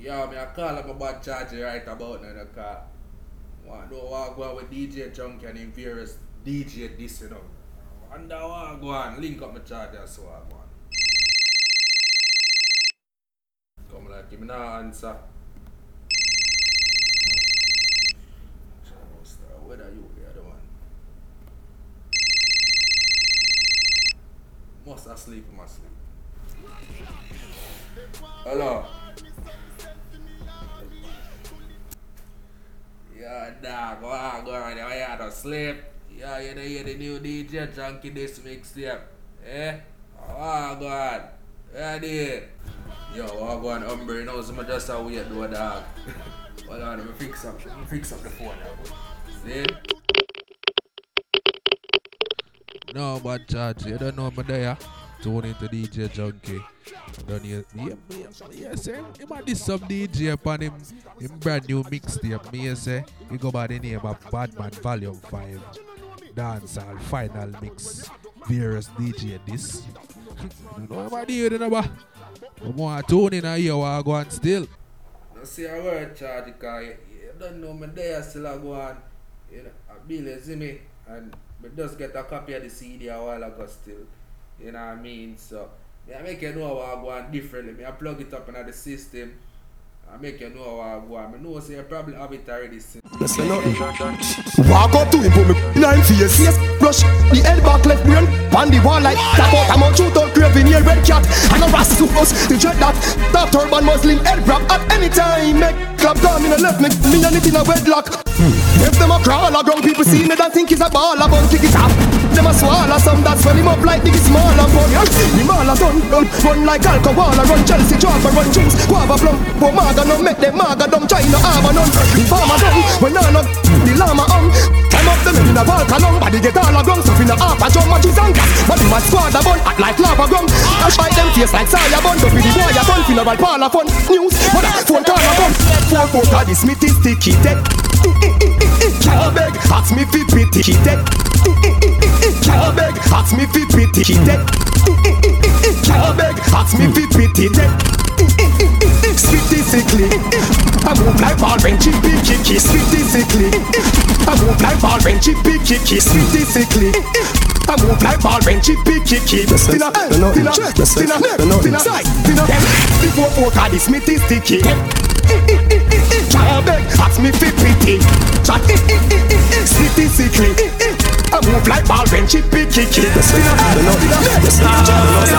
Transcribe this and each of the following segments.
Yo, me I call up about charger right about now, car. Want know what go on with DJ Junky and him various DJ this, you know. And I want go on, link up my charger so I go on. Come like, give me no answer. Whether you the other one. Must I asleep, must sleep. Hello. Yeah, on, go on. I had to sleep. Yeah, you know, hear the new DJ Junky this mixtape. Eh? Oh, go on. Yeah, dear. Yo, I go on, Umber, you know, so just a wait, do a dog. Hold on, let me fix up, let me fix up the phone now. See? No, but charge, you don't know me there. Tune into DJ Junky. Don't you? Yeah, me, yeah, say, him had this some DJ upon him, him brand new mixtape. Me say, he go by the name of Badman Volume 5. Dancehall Final Mix. Various DJ this. you know what I'm doing, you know, going to tune in and hear what I go on still. I see a word charge because you, you don't know me there still I go on. You know, I Billy see me and me just get a copy of the CD a while ago still. You know what I mean? So I make you know what I go on differently. I plug it up into the system. I make you know what I go on. Me know say you probably have it already since. Let's say nothing. Walk up to him, put me nine face. Yes, brush the head back left brain. On the wall like tap out. I'm out shoot out craving here red cat. And a rasta to us. The dread that top turban Muslim head wrap at any time. Make clap down in the left, make me in a wedlock. If them a crawl a ground, people see me that think it's a ball. I bun kick it up. Them a swallow some that swell him up like Biggie Smaller gun. The mall a done run, run like alcohol. I run Chelsea, Java, run juice, guava plum. But maga no make them maga dumb. China have a none. The farmer done when I know the llama um. Climb up them in a Balkan um. Body get all a ground, stuff in a half a jump, matches and gas. Body my squad a bun, act like lava gum. Dash by them face like Saya bun. Don't be the boy a done, funeral parlor fun. News, a phone call a bun. Four four of the is sticky dead. Can't beg, ask me fi pretty he dead. Can't beg, ask me fi pretty he dead. Can't beg, ask me fi pretty dead. Statistically, I move like ball when chippy kicky. Statistically, I move like ball when chippy kicky. Statistically. I move like ball when chippy kicky. Spinner, spinner, spinner, spinner, side, spinner. Before four card is is sticky. Try beg, ask me fi pretty. Chat statistically. I move like ball when chippy kicky. Spinner, spinner, spinner, spinner.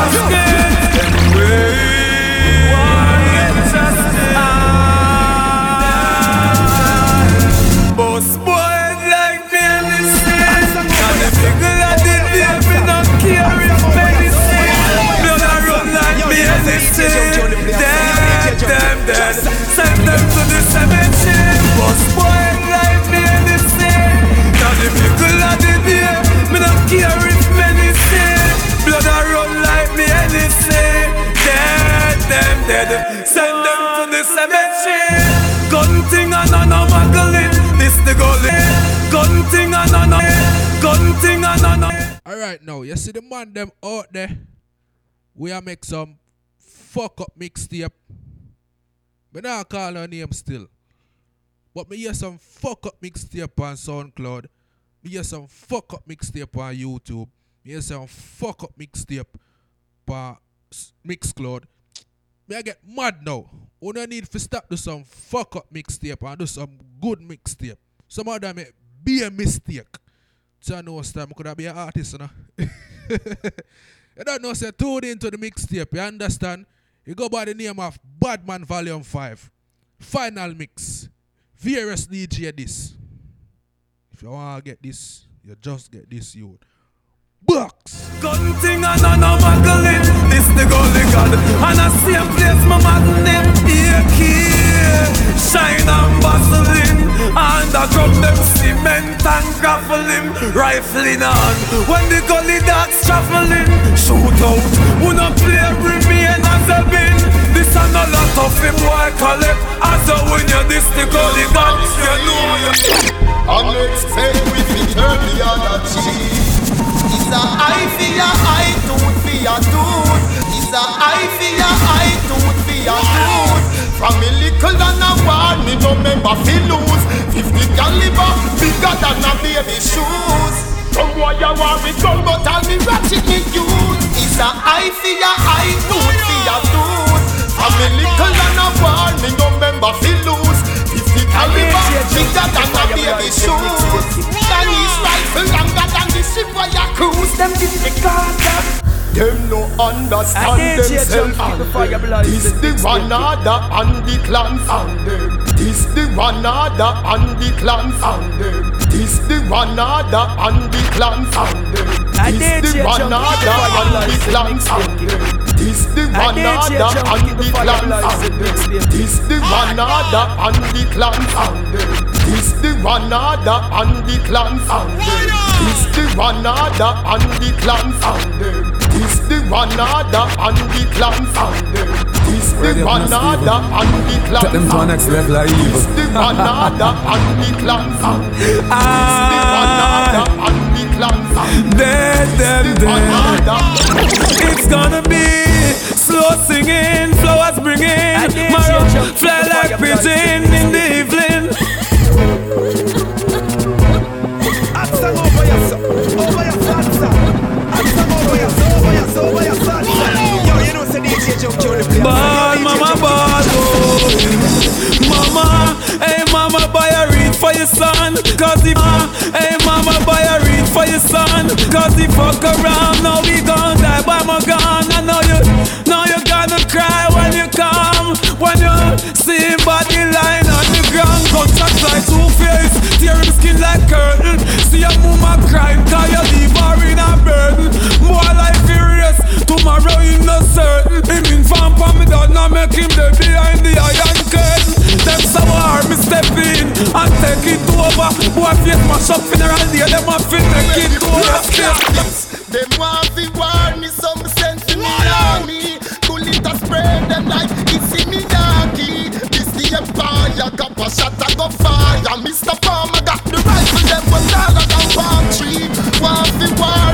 Boss boy like me and Dead, Send them to the cemetery Boss boy like me and the same And the figure of the day me no care if medicine Blood a run like me and the same Dead, them dead Send them to the cemetery Gun thing and a no muggling This the goalie Gun thing and a no Gun thing and a no Alright now, you see the man them out there. We are make some fuck up mixtape. But now I call her name still. But me hear some fuck up mixtape on SoundCloud. Me hear some fuck up mixtape on YouTube. Me hear some fuck up mixtape on Mixcloud. Me I get mad now. We no need to stop do some fuck up mixtape and do some good mixtape. Some of them be a mistake. So I know time could I be an artist, you know? you don't know, say tune into the mixtape, you understand? You go by the name of Badman Volume 5. Final mix. Various DJ this. If you wanna get this, you just get this you. Box! Gun thing and a no muggling This the goalie god And a same place my magnet AK Shine and bustling Underground them cement and grappling Rifling on When the gully dogs traveling Shoot out Who no play remain as a bin This a lot of him boy collect As a when you this the gully god You know you And let's say we fit turn the other cheek. Is a eye for your eye, tooth for your tooth. Is a eye for your eye, tooth for your tooth. From me lick me no member fi lose. Fifty caliber, bigger than a baby shoes. Some boy a war with gun, but all me ratchet me use. A eye for your eye, tooth for your tooth. I'm a little and a war, me no member fi lose. Fifty caliber, bigger than a baby shoes. Chinese rifle longer than the ship where you cruise. Them give the carter. Them no understand themselves. This the one other and the clans and them This the one other and the clans. And them This the one other and the clans and them This the one other and the clans. And them This the one other and the clans and them This the one other and the clans. And them This the one other and the clans. And them This the one other and the clans and them this the one other and the clans and them. This the one other and the clans. Take them to a next level of evil. This the one other and the clans and them. This the ah. one other and the clans and them. Dead, dead, dead. It's gonna be slow singing, flowers bringing, marrow fly like pigeon in the evening. Know say DJ Jump Joe the place. Ball, mama, ball, oh. Mama, hey mama, buy a read for your son. Cause he, hey mama, buy a read for your son. Cause he fuck around, now we gon' die by my gun. I know you, now you gonna cry when you come. When you see him body line on the ground. Contract like two face, tearing skin like curtain. See your mama crying, cause you leave her in a burden. More furious, tomorrow you no certain. Him in farm for me done, now make him the behind the iron curtain. Them so hard, me step in and take it over. Boy, face my shop funeral day, them a fit make it over. Them want fi war me some sense in me army Bullet a spray them like it's in me yaki This the empire, cup a shot a go fire Mr. Farmer got the rifle, them was taller than palm tree Want fi war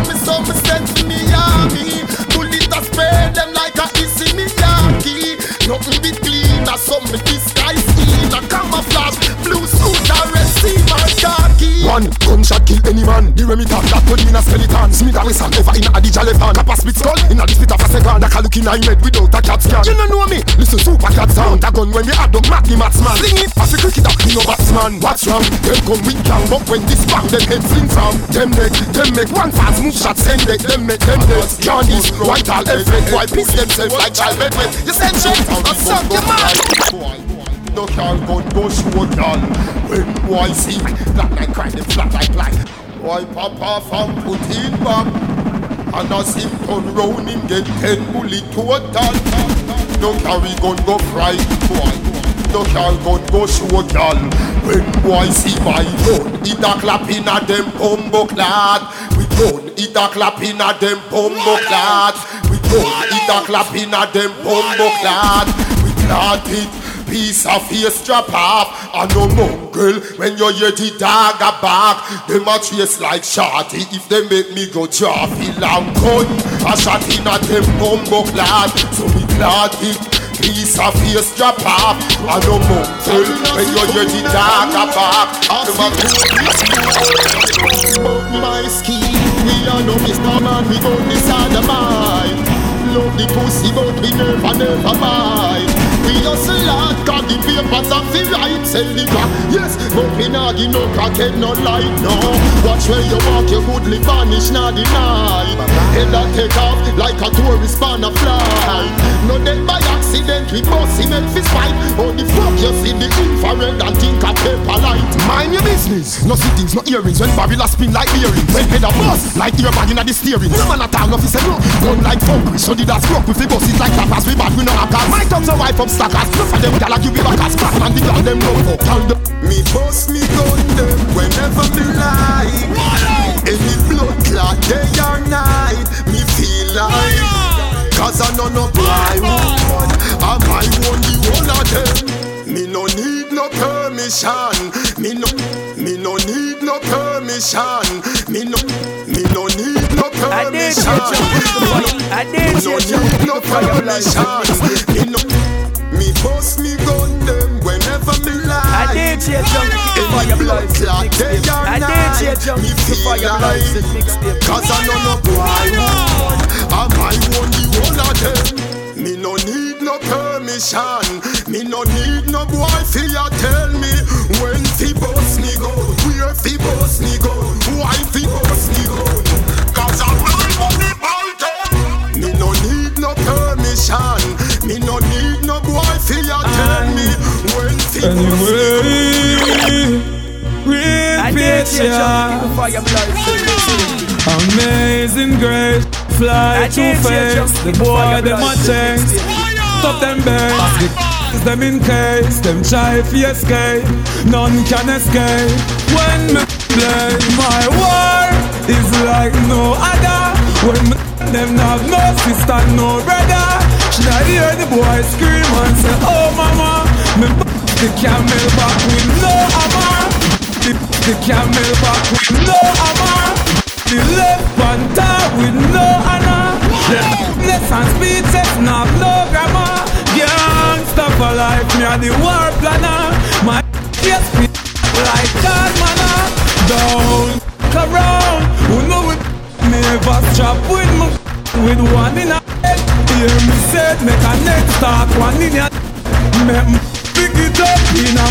Nothing be clean, a some me disguise in A camouflage, blue One gunshot kill any man. The talk that turn in a skeleton. Smith and Wesson ever in a Adija left hand. Kappa spit skull in a the spit of a second. That can look in a head without a cat scan. You don't know me. Listen super cat sound. A gun when me add up Mac the matsman. Sling it as a cricketer. Me no batsman. What's wrong? Them come with gang, but when this bang, them head fling from. Them neck, them make one fast move shot send it. Them make them dead. Johnny's white all effect. Why piss themselves like child bedwet? You send shit. I suck your man. No car gun go shoot down When boy see Black like cry them flat like blind Boy off and put in back And as him turn round him get ten bullet total No carry gun go fry boy. No car gun go shoot down When boy see my gun It a clap in a them bumbo clad. We gun it a clap in a them bumbo clad. We gun it a clap in a them bumbo clad. We clad it piece of face drop off and no mongrel when you hear the dog a bark them a chase like shorty. If they make me go feel long gun a shot in a them bumbo clad. So me glad it piece of face drop off and no mongrel when you hear the dog a bark them a my skin, we are no Mr. Man we gon' decide the mind. Love the pussy but we never never mind we hustle hard, got the papers and the right Sell the crack, yes But we not give no crackhead no light, no. Watch where you walk, you good live vanish, not deny Head that take off like a tourist on a fly No dead by accident, we bust him and fist fight Oh the fuck you see the infrared and think a paper light Mind your business. No sittings, no earrings. When Babylon spin like earrings. When head a bust like earbag inna the steering. No man at all, no fi say no. Gun like funk. So did that smoke with the bus. It's like clappers. We bad, we no have cars. My tongue's a wife up stackers. No for them gyal a give me back as crack man. The gyal them love up. Tell Me bust me gun them whenever me permission. Me no Me no need no permission. Me no Me no need no I did permission. I did no need no permission. Me no Me bust me gun them whenever me like. Bloods with mixtape. And DJ Junky to Fire Bloods with mixtape. Cause I know no boy I own the of them? Me no need no permission Me no need no boy fi ya tell me When fi boss me go Where fi boss me go Why fi boss me go. Cause I run money mountain. Me no need no permission. Me no need no boy fi ya tell me When fi boss me go. Real And DJ Junky picture, Fire Bloods with mixtape. amazing grace, fly And too DJ fast. Junky The boy Fire them a Bloods with change, mixtape. stop them best. Them in case, them try fi escape, none can escape. When me play, my war is like no other. When me them have no sister, no brother. Should I hear the boy scream and say, Oh mama, me the camel back with no hammer. The, the camel back with no hammer. The left panther with no honor. The less and speeches, no grammar. Gangsta for life, me a the war planner. My yes, like God manner. Ah. Don't come around, who know it? Never strap with me, with one in a head. Hear me say, make a next start, one in your Make pick it up in a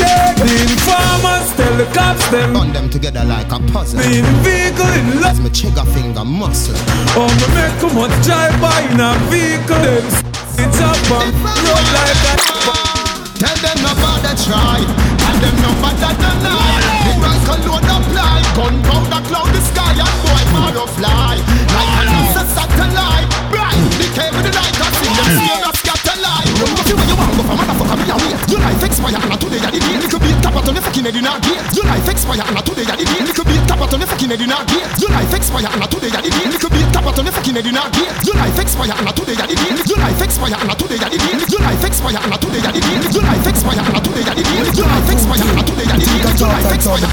keg. The informers tell the cops them Bond them together like a puzzle. in vehicle in love. My trigger finger muscle. Oh, me make too much drive by in a vehicle. Them it's up on road like a. Tell them no bother try Tell them no bother deny The rifle load apply Gunpowder cloud the sky And boy marrow fly Like a satellite Bright The cable the light I see them go where you want go for motherfucker me a wait. Your life expire and today ya the day Little bit cap out on the fucking head in a gate Your life expire and today ya the day Little bit cap out on the fucking head in a gate Your life expire and today ya the day Little bit cap out on the fucking head in a gate Your life expire and today ya the day Your life expire and today ya the day Your life expire and today ya the day Your life expire and today ya the day Your life expire and today ya the day Your life expire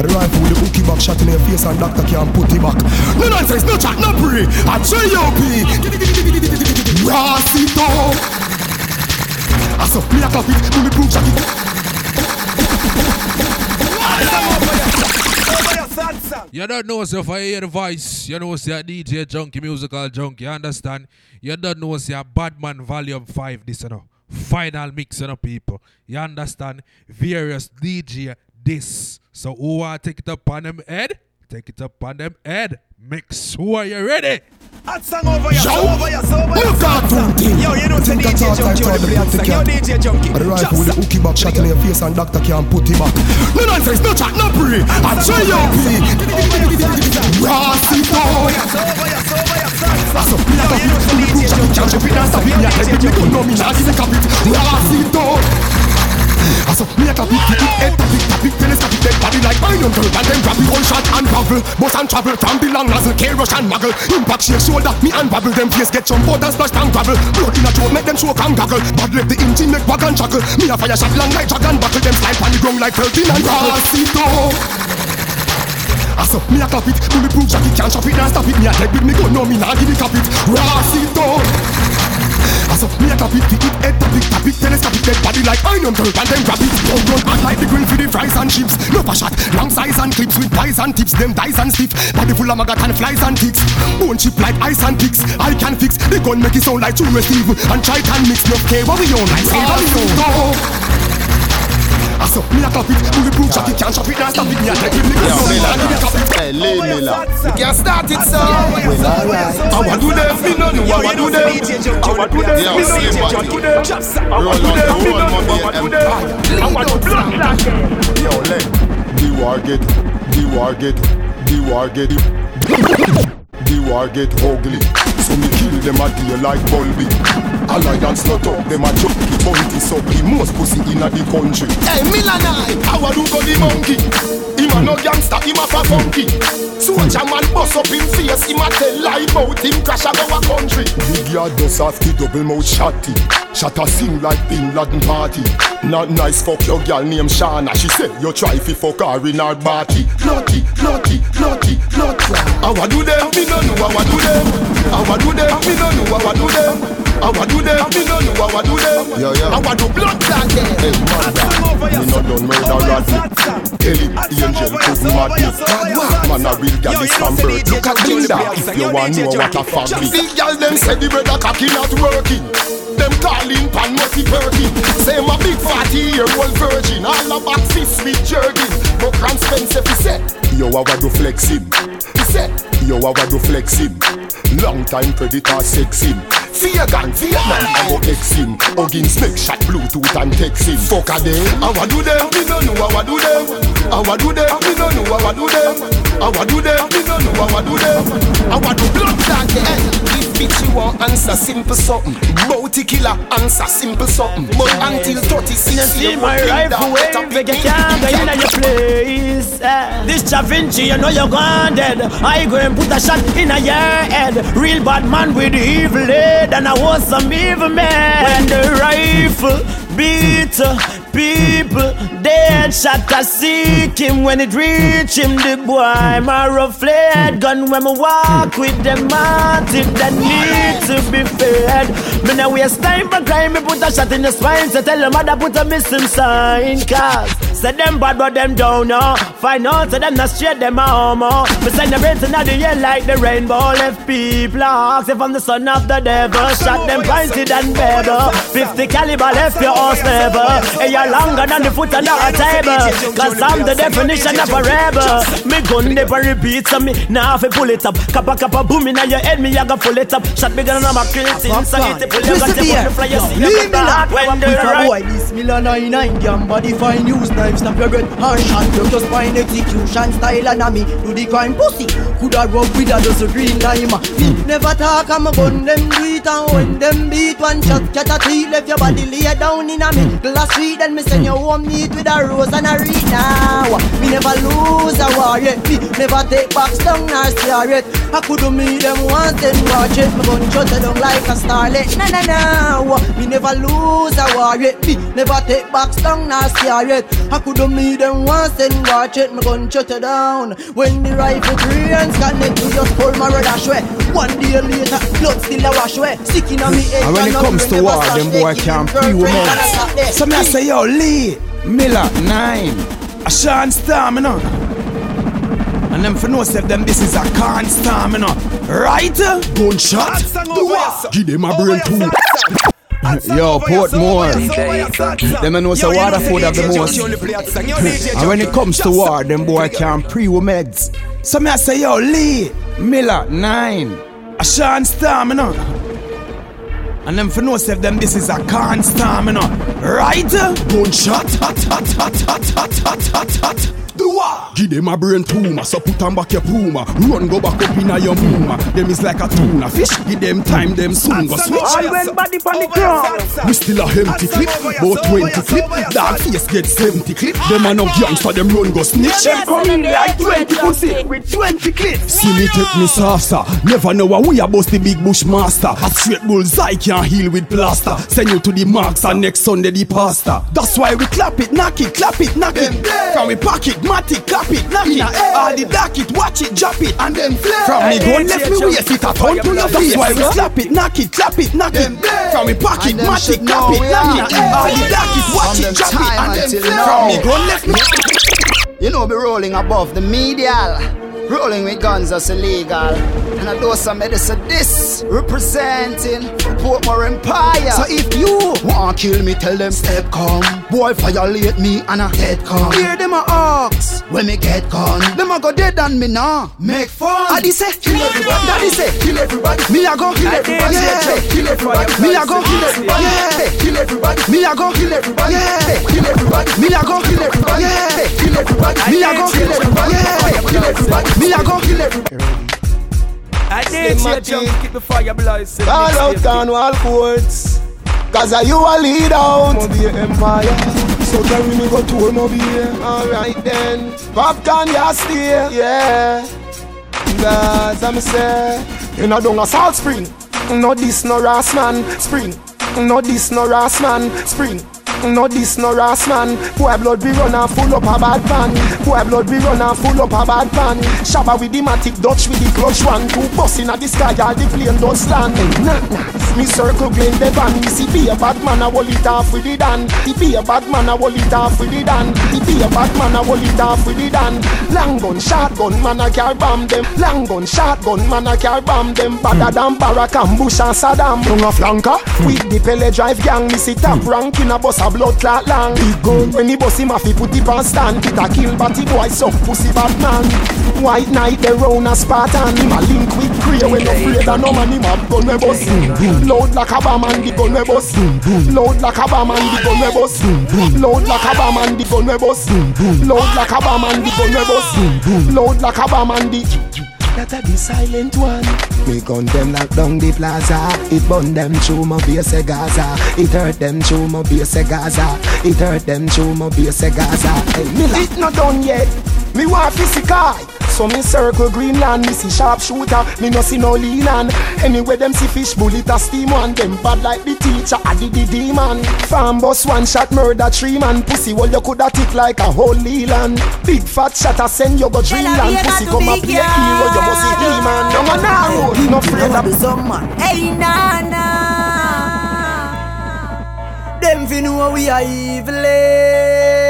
A rifle with a hooky back shot in your face and doctor can't put it back. No nonsense, no chat, no pre. I J.O.P. Rosito Aso, me a clap it, bulletproof jacket Over your sad song. You don't know so if I hear the voice, you know say a DJ junkie, musical junkie, you understand? You don't know say a Badman Volume 5 this you know. Final mix you know people. You understand? Various DJ this. So who want take it up on them head? Take it up on them head. Make sure you're ready. Hot song over your, Yo, over your, over your look song. two. Yo, you know the Think that's DJ all Junky the to play the song. Yo. DJ Junky. A rifle with a hooky back shot in your face and doctor can't put it back. No nonsense, no chat, no pre I J.O.P. Rosito over your, over your, over your sad song. Aso, me a Yo, clap you know it, the DJ bulletproof jacket Can't Junky. jump it and stop it Me a Yo, take it, DJ me gun, no Junky. me nah give it cap it Rosito Aso, me a clap it, kick it, head tap it, tap it dead body like iron girl And then grab it, one shot and gravel Bust and travel from the long nozzle K-rush and muggle. Impact shake shoulder, me and babble Them face get jump out and splash and gravel. Blood in a throat, make them choke and gaggle Bad left the engine, make wagon chuckle Me a fire shot long like dragon buckle. Them slide on the ground like 13 and Rosito Aso, me a clap it, bulletproof jacket can't chop it and stop it. Me a dead with me gun, no me nah give it cap it. Rosito. Aso, me a clap it, kick it, head tap it, tap it, telescopic dead body like iron girl, and then grab it. Run, run, hot like the grill for the fries and chips. No a shot, long size and clips with pies and tips. Them dice and stiff, body full of maggot and flies and ticks. Bone chip like ice and picks. I can fix the gun, make it sound like true Steve. And try and mix no K, what we own like say what we own. Aso, me a clap it, bulletproof jacket can't chop it and stop it. Me a dead with me gun, no me nah give it Hey, your me now. sad. You can't start it, so. song over your, over your, over I want to your them, me no know Yo, what you to know them. Junky on the play them. song. Yo, Yeah, DJ see what Junky. you do. Just song. Roll on the whole mommy empire. I want to clot them. Yo, let the war get, the war get, the war get, the war get ugly. So me kill them a day like Bulby. Alliance not up, them a junkie bunty so the most pussy inna the country. Hey, Milanai, how a do go the monkey? A no gangster, him a fa funky. Soldier man bust up him face, him a tell lie bout him crash a our country. Big yard does have the double mouth shotty. Shot a sing like Bin Laden party. Not nice fuck your girl named Shana. She say you try fi fuck her in her body. Naughty, naughty, naughty, naughty. How I do them? Me no know how I do them. How I do them? Me no know how I do them. I do them? Me no know how I do them. Yeah, yeah. I do blood clot them. Hey, man, me no done murder Rodney. Ellie, angel, could mad. Man, a real gal is from birth. Look at Linda. If you want know what a family. The gal them say the brother cocky not working. Them calling pan multi perking. Say my big fatty year old virgin. All about sis with jerking. But Cram Spencer fi say, yo I want to flex him. Say, yo I want to flex him. Long time predator sex him. Fear gun, fear man, I go X him. Huggins make shot Bluetooth and text him. Fuck a them, I do them? Me no know I do them. I do them? Me no know I do them. I do them? Me no know I do them. I do blood clot them. If bitch you want answer simple something. Bounty killer answer simple something. But until 36 You see my rifle wave, you can't in your place. eh. This Da Vinci, you know you're gone dead. I go and put a shot in your head. Real bad man with evil head, and I was some evil man. When the rifle beat people, dead shot I seek him when it reach him. The boy, my rough lead gun when me walk with them motive that need to be fed. Me now waste time for crime, me put a shot in the spine. So tell them mother put a missing sign. Cause say them bad but them don't know Find out so them not straight them a homo. Me send the brains in the air like the rainbow. Left people ask if I'm the son of the devil. Shot them pointed and bevel. 50 caliber left your horse never. Hey, you're longer than the foot under a table. Cause I'm the definition of a rebel. Me gun never repeat so me now if pull it up. Kappa kappa boom in your head, me I go pull it up. Shot bigger than a mackerel, so it pull you got to pull the fly, you see Leave me now. when the right boy, this nine nine Damn body fine use knife Snap your bread Harsh hand Block your spine Execution style and me Do the crime pussy Coulda rub with a just a green lime Me never talk I'm a gun them do it And when them beat one shot Catch a teeth Left your body lay down in a me Glass street Then me send you home neat With a rose and a wreath now Me never lose a war yet. Me never take box down nor yet. I coulda meet them once then watch it Me gun shut down like a starlet. Na na na. Me never lose a war yet. Me never take box down nor yet. I coulda meet them once then watch it Me gun shut down. When the rifle trains connect to your skull My red way One day later Blood still a wash way Sick inna me head And when it comes to war, them boy can't them pre girlfriend and a top there. So me I say, yo, Lee, Miller, nine, a Sean Stamina. And them for no say them this is a con stamina. Right? Gunshot. Give them a brain too. Yo, Portmore. Them know say Waterford have the most. And when it comes to war, them boy can't pre-with meds. So me I say, yo, Lee, Miller, nine, a Sean Stamina. And them for know say them this is a con stamina. Right? Gunshot. Hot, hot, hot, hot, hot, hot, hot, hot. Do what? Give them a brain tumor, so put on back your puma. Run go back up inna your muma. Them is like a tuna fish. Give them time, them soon go switch. All when body on the ground We still a empty clip, about 20 clip. Dog face get 70 clip. Them a no gangster, them run go snitch. Them come in like 20 pussy with 20 clips See me take me saucer. Never know how we a bust the big bush master. A straight bullseye can't heal with plaster. Send you to the marks and next Sunday the pasta. That's why we clap it, knock it, clap it, knock it. Can we pack it, mat it, clap it, knock it. All the dark it, watch it, drop it, and then flare. From me gun left me waist, it a turn to your face. That's why we slap it, knock it, clap it, knock it. From me pack it, mat it, clap it, knock it. All the dark it, watch it, drop it, and then flare. From me gun left me. You know, be rolling above the medial. Rolling with guns that's illegal. And I do some medicine this representing Portmore Empire. So if you wanna kill me, tell them step come. Boy violate me and I head come. Hear them a ox when me get gone. Them a go dead and me nah make fun. Adi say kill everybody. Daddy say kill everybody. Me a go kill everybody. Yeah. Kill everybody. Me a go kill everybody. Yeah. Kill everybody. Me a go kill everybody. Yeah. Kill everybody. Me a go kill everybody. Yeah. Kill everybody. Me a go kill everybody. Yeah. Kill everybody. Me a go kill everybody. I did you jump, keep the fire blazing. All out down all courts. Cause are you a lead out? Mobile Empire. So carry me go tour Mobile. Alright then. Popcorn, ya stay. Yeah. Cause I'm say. You know, don't a salt spring. No this, no ras man. Spring. No this, no ras man. Spring. No this no ras man. Boy blood we run and full up a bad pan. Boy blood we run and full up a bad man. Shabba with the matic Dutch with the clutch one. Two bus in the sky, all the plane does land. Nah, nah. Me circle green the van. Me see be a bad man, I hold it off with the dan. He be a bad man, I hold it off with the dan. He be a bad man, I hold it off with the dan. Long gun, short gun, man, I carry bomb them. Long gun, short gun, man, I carry bomb them. Badder hmm. than Barack and Bush and Saddam. Young a flanker, with the Pele drive gang. Me see top hmm. rank in a bus a blood clot long. Big gun, when he bus him off, he put it on stand. It a kill, but he boy suck pussy bad man. White night, they round a Spartan. Him a link with Grey when no afraid of no man. Him a gun we bust. Load like a bomb and the gun we bust. Load like a bomb and the gun we bust. Load like a bomb and the gun we bust. Load like a bomb and the gun we bust. Load like a bomb and the that a the silent one. Me gun them lock down the plaza. It burn them through my base Gaza. It hurt them through my base Gaza. It hurt them through my base Gaza. Hey. It not done yet. Me want physical. So me circle Greenland, me see sharpshooter, me no see no lean on. Anyway them see fish bullet a steam one, them bad like the teacher, I did the demon. Farm boss one shot murder three man, pussy well you coulda tick like a whole leland. Big fat shot a send you go dreamland, pussy come up play hero, you must see demon. No man nah road, no afraid of some man. Hey nana, them fi know we are evil. Eh?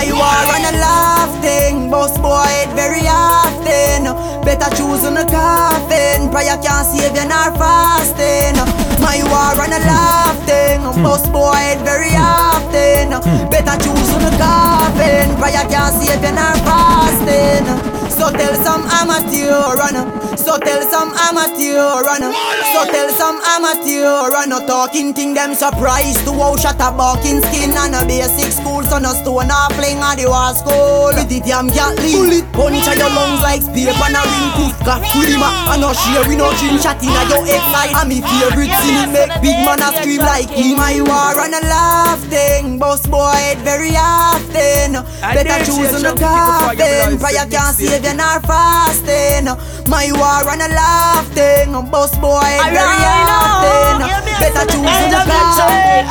My war and a laugh thing, boss boy it very often. Better choose on a coffin, prayer can't save you nor fasting. My war and a laugh thing, hmm. boss boy it very often. Hmm. Better choose on a coffin, prayer can't save you nor fasting. So tell some amateur runner. So tell some amateur runner. So tell some amateur runner. Talking thing them surprised to how shot a barking skin and a basic school. So no stone or fling at the war school. With it yam can't leave. Bullet punch at your lungs like spear and a ring poof. Got fully ma. I no share we no chin chat in a your excite. And me favorite scene it make big man a scream like him. My war and a laugh thing. Boss boy it very often. Better choose on the coffin. Prayer can't save you nor fasting. My war and a laugh thing. Boss boy very often. Oh, Better choose the coffin.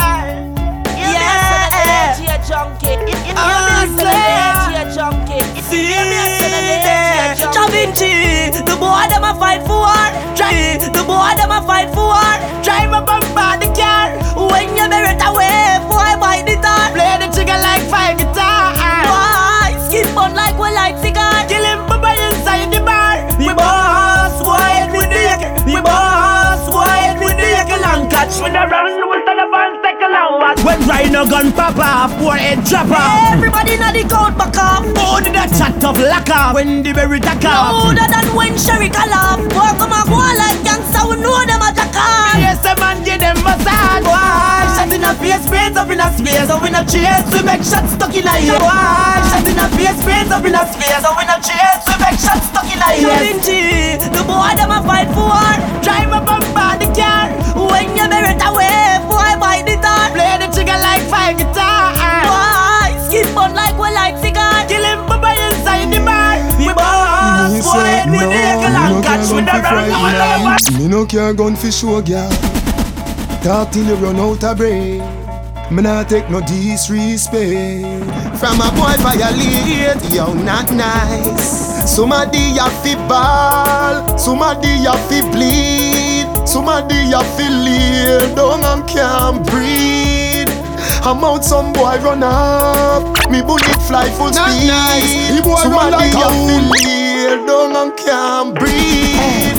Yeah, junkie. Ah, junkie. See, Da Vinci, the boy them a fight for war. Try, the boy them a fight for war. Drive a bomb the car. When you bear it away, boy bite the tar. Play the trigger like fire guitar. Boy, skin bun like Long catch with the run, we stand and take a. When rhino gun pop off, boy head drop off. Everybody in the coat back off. Oh, did that chat of lock off when the berry tack off. Louder than when Sherry call off. Boy, come and go like gangsta, we know them a jack off. Yes, the man give them massage. Boy, shot in a face, brains up in a space, up in a chase, we make shots stuck in a ear. Boy, shot in a face, brains up in a space, up in a chase, we make shots stuck in a ear. Vinci, the boy them a fight for war. Drive up and Me no care gun for show, girl. Talk till you run out of breath. Me not take no disrespect. From a boy violate, yo not nice. Somebody a fi ball, somebody a fi bleed. Somebody a fi lay down and can't breathe. I'm out some boy run up. Me bullet fly full speed. nice. The boy run like a fi lay down and can't breathe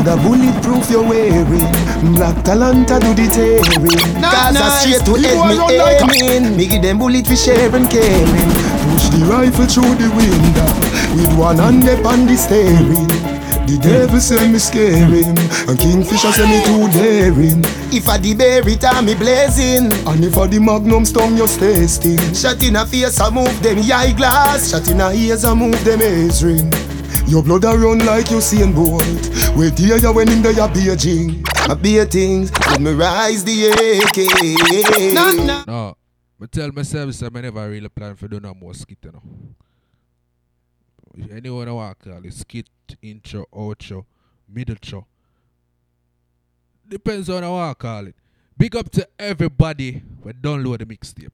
I coulda bulletproof you're wearing. Black Talanta do the tearing. Gaza nice. straight to The head me aiming. Me give them bullet for sharing caring. Push the rifle through the window With one hand up on the steering the devil say me scare him And Kingfisher say me too daring. If I the berry time me blazing. And if I the magnum stone you stay still Shot in a face I move them eyeglass Shot in a ears I move them ace ring your blood a run like you seeing bolt. Wait here you when him there a beijing. I be things, let me rise the AK. Nah, nah. No, I tell myself say I never really plan for do no more skit, you know. If anyone I want to call it skit, intro, outro, middle show. Depends on how I want call it. Big up to everybody who download the mixtape.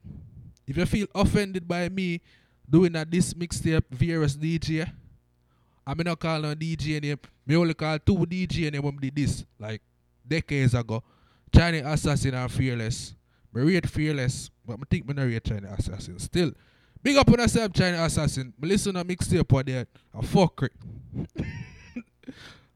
If you feel offended by me doing a this mixtape various DJ, I'm not calling on DJ name. Me only call two DJ name when did this like decades ago. Chinese Assassin and Fearless. Me rate Fearless, but I think me not rate Chinese Assassin. Still, big up on yourself, Chinese Assassin. Me listen to mixtape on there. I fuck it.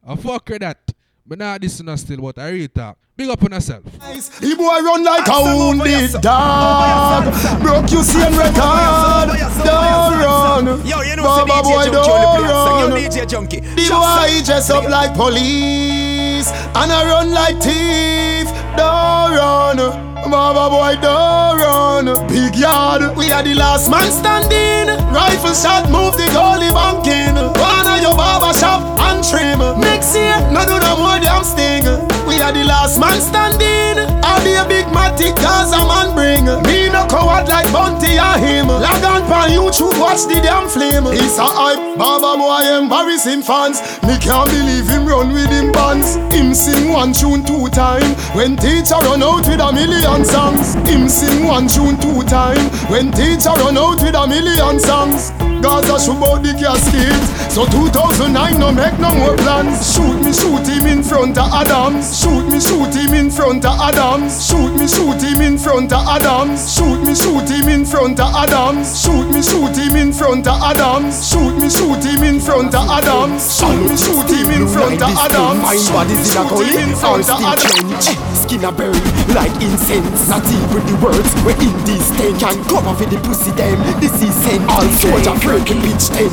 I fuck with that. But now this is not still what I really talk. Big up on yourself. The boy run like a wounded dog. Broke you same record. Don't run. Yo, you know Baba boy don't only play a song. Yo, run. DJ Junkie. The boy dress up like police and I run like thief. Don't run. Baba boy don't run. Big yard, we are the last man standing. Rifle shot, move the goalie banking. One of your barber shop and trim. Next year, no do no more damn sting. The last man standing. I'll be a big matic cause a man bring. Me no coward like Bunty or him. Log on pan YouTube, watch the damn flame. It's a hype, Baba boy embarrassing fans. Me can't believe him run with him bands. Him sing one tune two time. When teacher run out with a million songs. Him sing one tune two time. When teacher run out with a million songs. Gaza shoot out the casket. So 2009 no make no more plans. Shoot me, shoot him in front of Adams. Shoot me, shoot him in front of Adams. Shoot me, shoot him in front of Adams. Shoot me, shoot him in front of Adams. Shoot me, shoot him in front of Adams. Shoot me, shoot him in front of Adams. Shoot me, shoot him in front of Adams. Mind bodies in a Shoot him in gully or front of steel Adams. trench. Skin a burn like incense. Not even the words where in this tent can cover for the pussy them. This is scent. All soldier friend the pitch tent.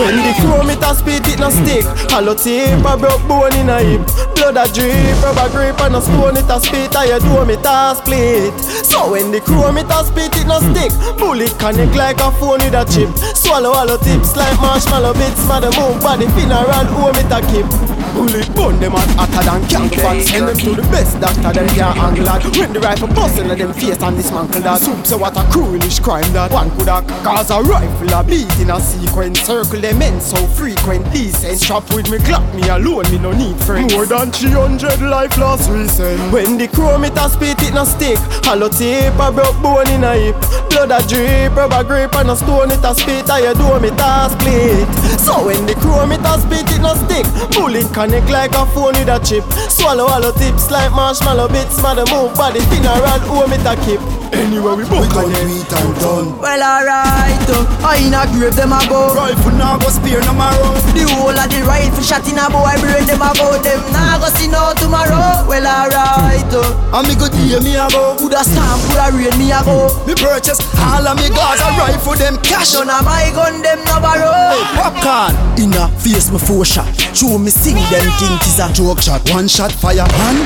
When the chrome it a spit it no stick. Hollow tip a broke bone in a hip. Blood a drip, rubber grip and a stone it a spit. I a dome it a split. So when the chrome it a spit it no stick. Bullet connect like a phone with a chip. Swallow hollow tips like marshmallow bits. Mother move body funeral home it a keep. Bullet bone them hot hotter than candle fat. Send them to the best doctor them can't angle that. When the rifle bust in them face and dismantle that. Soup so what a cruelish crime that one could have cause a rifle a beat in a sequence. Circle them in so frequent. Decent strap with me clock me alone. Me no need friends. More than 300 life lost recent. When the chrome it a spit it no stick. Hollow tip a broke bone in a hip. Blood a drip, rubber grip and a stone it a spit. I a dome it a split. So when the chrome it a spit it no stick. Bullet connect like a phone with a chip. Swallow hollow tips like marshmallow bits. Mother move body funeral home it a keep. Anyway we book on it and done. Well, alright, uh, I in a grave them a go. Rifle now go spear no marrow. The whole of the rifle shot in a boy brain them a go. Them nah go see no tomorrow. Well, alright, uh, And me go hear me a go. coulda stamp, coulda rain me a go. Me purchase all of me guns a rifle them cash. None of my gun them no borrow. Popcorn in a face me four shot. Show me sing them think is a joke shot. One shot fire hand,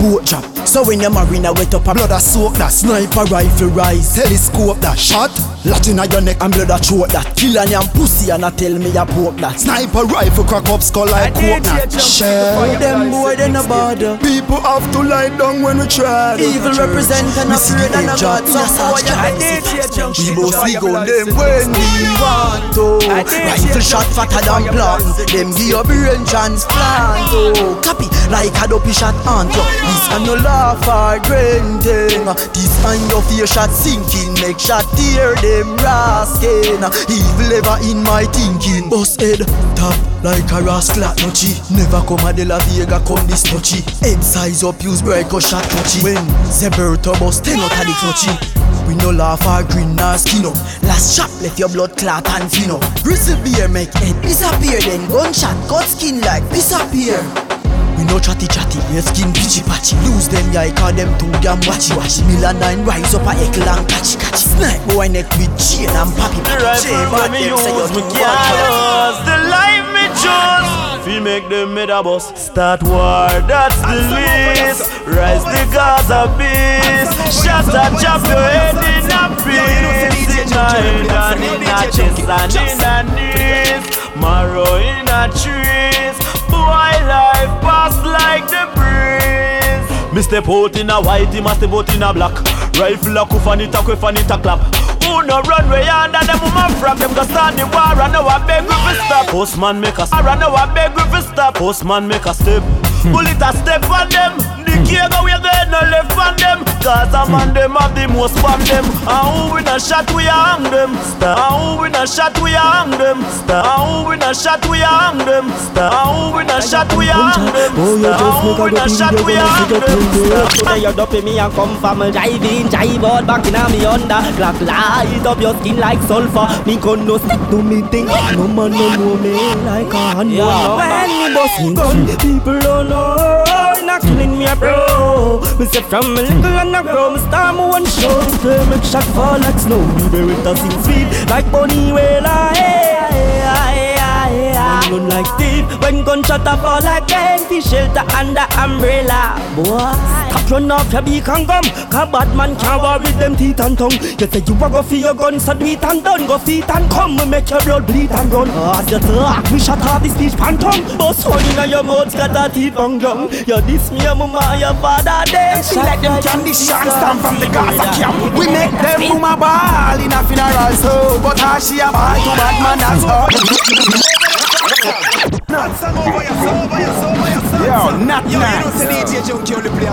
boat drop. So when your marina wet up a blood a soak that sniper rifle rise. Telescope that shot. Latin on your neck and blood a choke that. Kill and yam pussy and a tell me a poke that. Sniper rifle crack up skull like coconut. Shell. Them boy they no bother. People have to lie down when we try. Evil represent and afraid and a God. Some boy We mostly go them when we want to. Rifle shot fatter than plant. Them give your brain transplant. Oh, copy like a dopey shot aunt. This and no laugh or granting. This and your fear shot sinking. Make shot tear them raskin. Evil ever in my thinking. Boss head top like a rascal no chi. Never come a de la Vega come this touchy. Head size up use break or shot touchy. When Zeberto bust ten out of the clutchy. We no laugh or grin nor skin up. Last chop left your blood clot and fin up. Bristle beer make head disappear. Then gunshot cut skin like disappear. We no chatty chatty, your skin pitchy patchy. Lose them yeah, I call them too damn watchy watchy. Milan nine rise up a eckle and catchy catchy. Snipe boy neck with chain and poppy The rifle when me use, me can't lose The life me choose Fi make them made a bus Start war, that's the list Rise the Gaza beast. Shot a chop your head in a piece. In a head and in a chest and in a knees. Marrow in a trees Boy life pass like the breeze. Me step out in a white, he must step out in a black. Rifle a cuff and it a quiff and it a clap. Who no run way under them woman from them go start the war and now I beg we fi stop. Postman make a stop and now I beg we fi stop. Postman make a step. Bullet a step on them care go we get no left from them. Cause a man them have the most from them. And who we not shot we hang them. And who we not shot we hang them. And who we not shot we hang them. And who we not shot we hang them. Oh, you And just who make we a good shot we hang them. see the Today you dopey me and come from a driving Drive out back in a me under Clock light up your skin like sulfur Me gun no stick to me thing No man no know me like a hand Yeah. When me busting gun People don't know Killing me a bro. Me say from a little and a grow Me start my one show. Play make shot fall like snow. Me bear it sing sweet Like bunny wailer Hey, Run like thief When gunshot a fall rain Fi shelter under umbrella. Boy Stop run off your beak and gum. Cause bad man can't war with them teeth and tongue. You say you a go for your gun So do it and done. Go feet and come We make your blood bleed and run. Oh, you talk ah, We shut off the speech phantom. Bust one in your mouth a teeth on gum. You diss me your mama Your father dead. She let them conditions stand from the Gaza camp. We make them woman ball in a funeral so, but how she a ball to bad man that's all. Yo, not nice.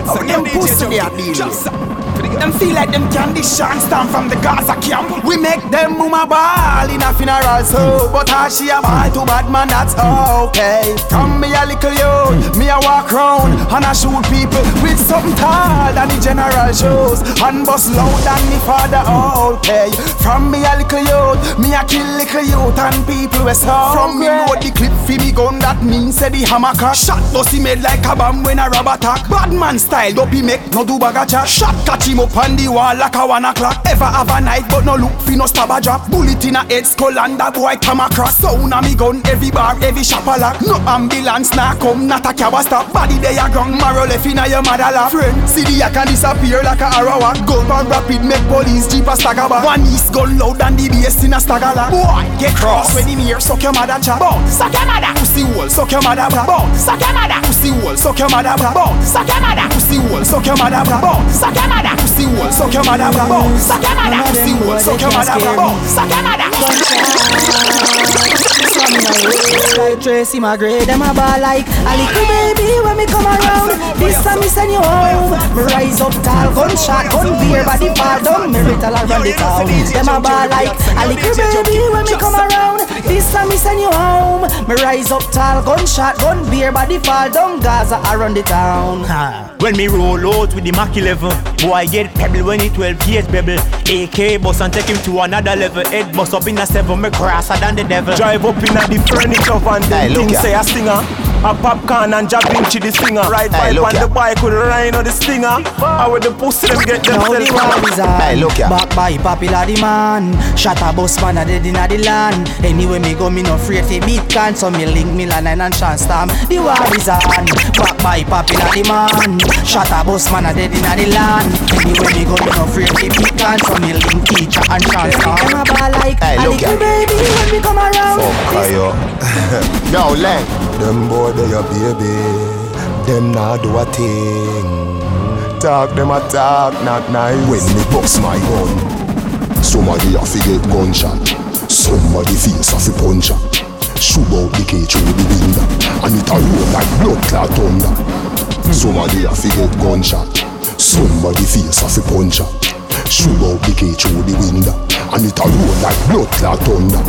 Oh, them pussy they are dealing. Them feel like them conditions stand from the Gaza camp. We make them woman ball in a funeral so, but how she a ball to bad man that's okay. Come me a little youth, me a walk round and I shoot people with something tall than the general shows and bust loud than the father okay. From me a little youth, me a kill little youth and people we so From me load the clip fi me gun that means say the hammer cock Shot bossy made like a bomb when a rob attack Bad man style dopey make no do bag a chat. Shot catch him up on the wall like a one o'clock. Ever have a night but no look fi no stab a drop. Bullet in a head skull and a boy come across. Sound a me gun every bar every shop a lock. No ambulance nah come not a cab a stop. Body they a ground marrow left a your mother lap. Friend see the can disappear like a arrow Gun man rapid make police jeep a stagger back. One east gun loud and the bass in a stagger Boy get cross when him hear suck your mother chat. Bout suck your mother. Pussy hole suck your mother Bout suck your mother pussy hole suck your mother bra Bout suck your mother. Pussy hole suck your mother bra Bout suck your mother. Pussy hole suck your mother bra Bout suck your mother. Pussy hole suck your mother bra Bout suck your mother Some night like Tracy McGrady, them a ball like a little baby when me come around. This time me send you home. Me rise up tall, gunshot, gun beer, body fall down. Me rital around the town. Them a ball like a little baby when me come around. This time me send you home. Me rise up tall, gunshot, gun beer, body fall down. Gaza around the town. When me roll out with the Mac 11 Boy get pebble when he 12 years pebble AK bus and take him to another level Head bust up in a 7 me crosser than the devil Drive up in a the furniture van Them things say a singer A popcorn and jab into the singer Ride Hey, bike on the bike with the rhino the stinger How with the pussy them get Now the themselves war is on. Hey, look ya. Back by popular demand. Shot a bus man a dead inna the land. Anyway me go me no afraid to beat can. So me link me line and chance stam. The war is on. Back by popular demand. Shot a bus man a dead inna the land. Anyway me go me no afraid to beat can. So me link teacher and chance stam. Them a ball like Hey, a look little ya. baby when me come around. Fuck yo. Yo, Len. Them boy they a baby. Them nah do a thing. Talk them a talk, not nice. When me bust my gun, somebody a fi get gunshot. Somebody face a fi punch her. Shoot out the cage through the window, and it a roll like blood clot thunder. Somebody a fi get gunshot. Somebody face a fi punch her. Shoot out the cage through the window, and it a roll like blood clot thunder.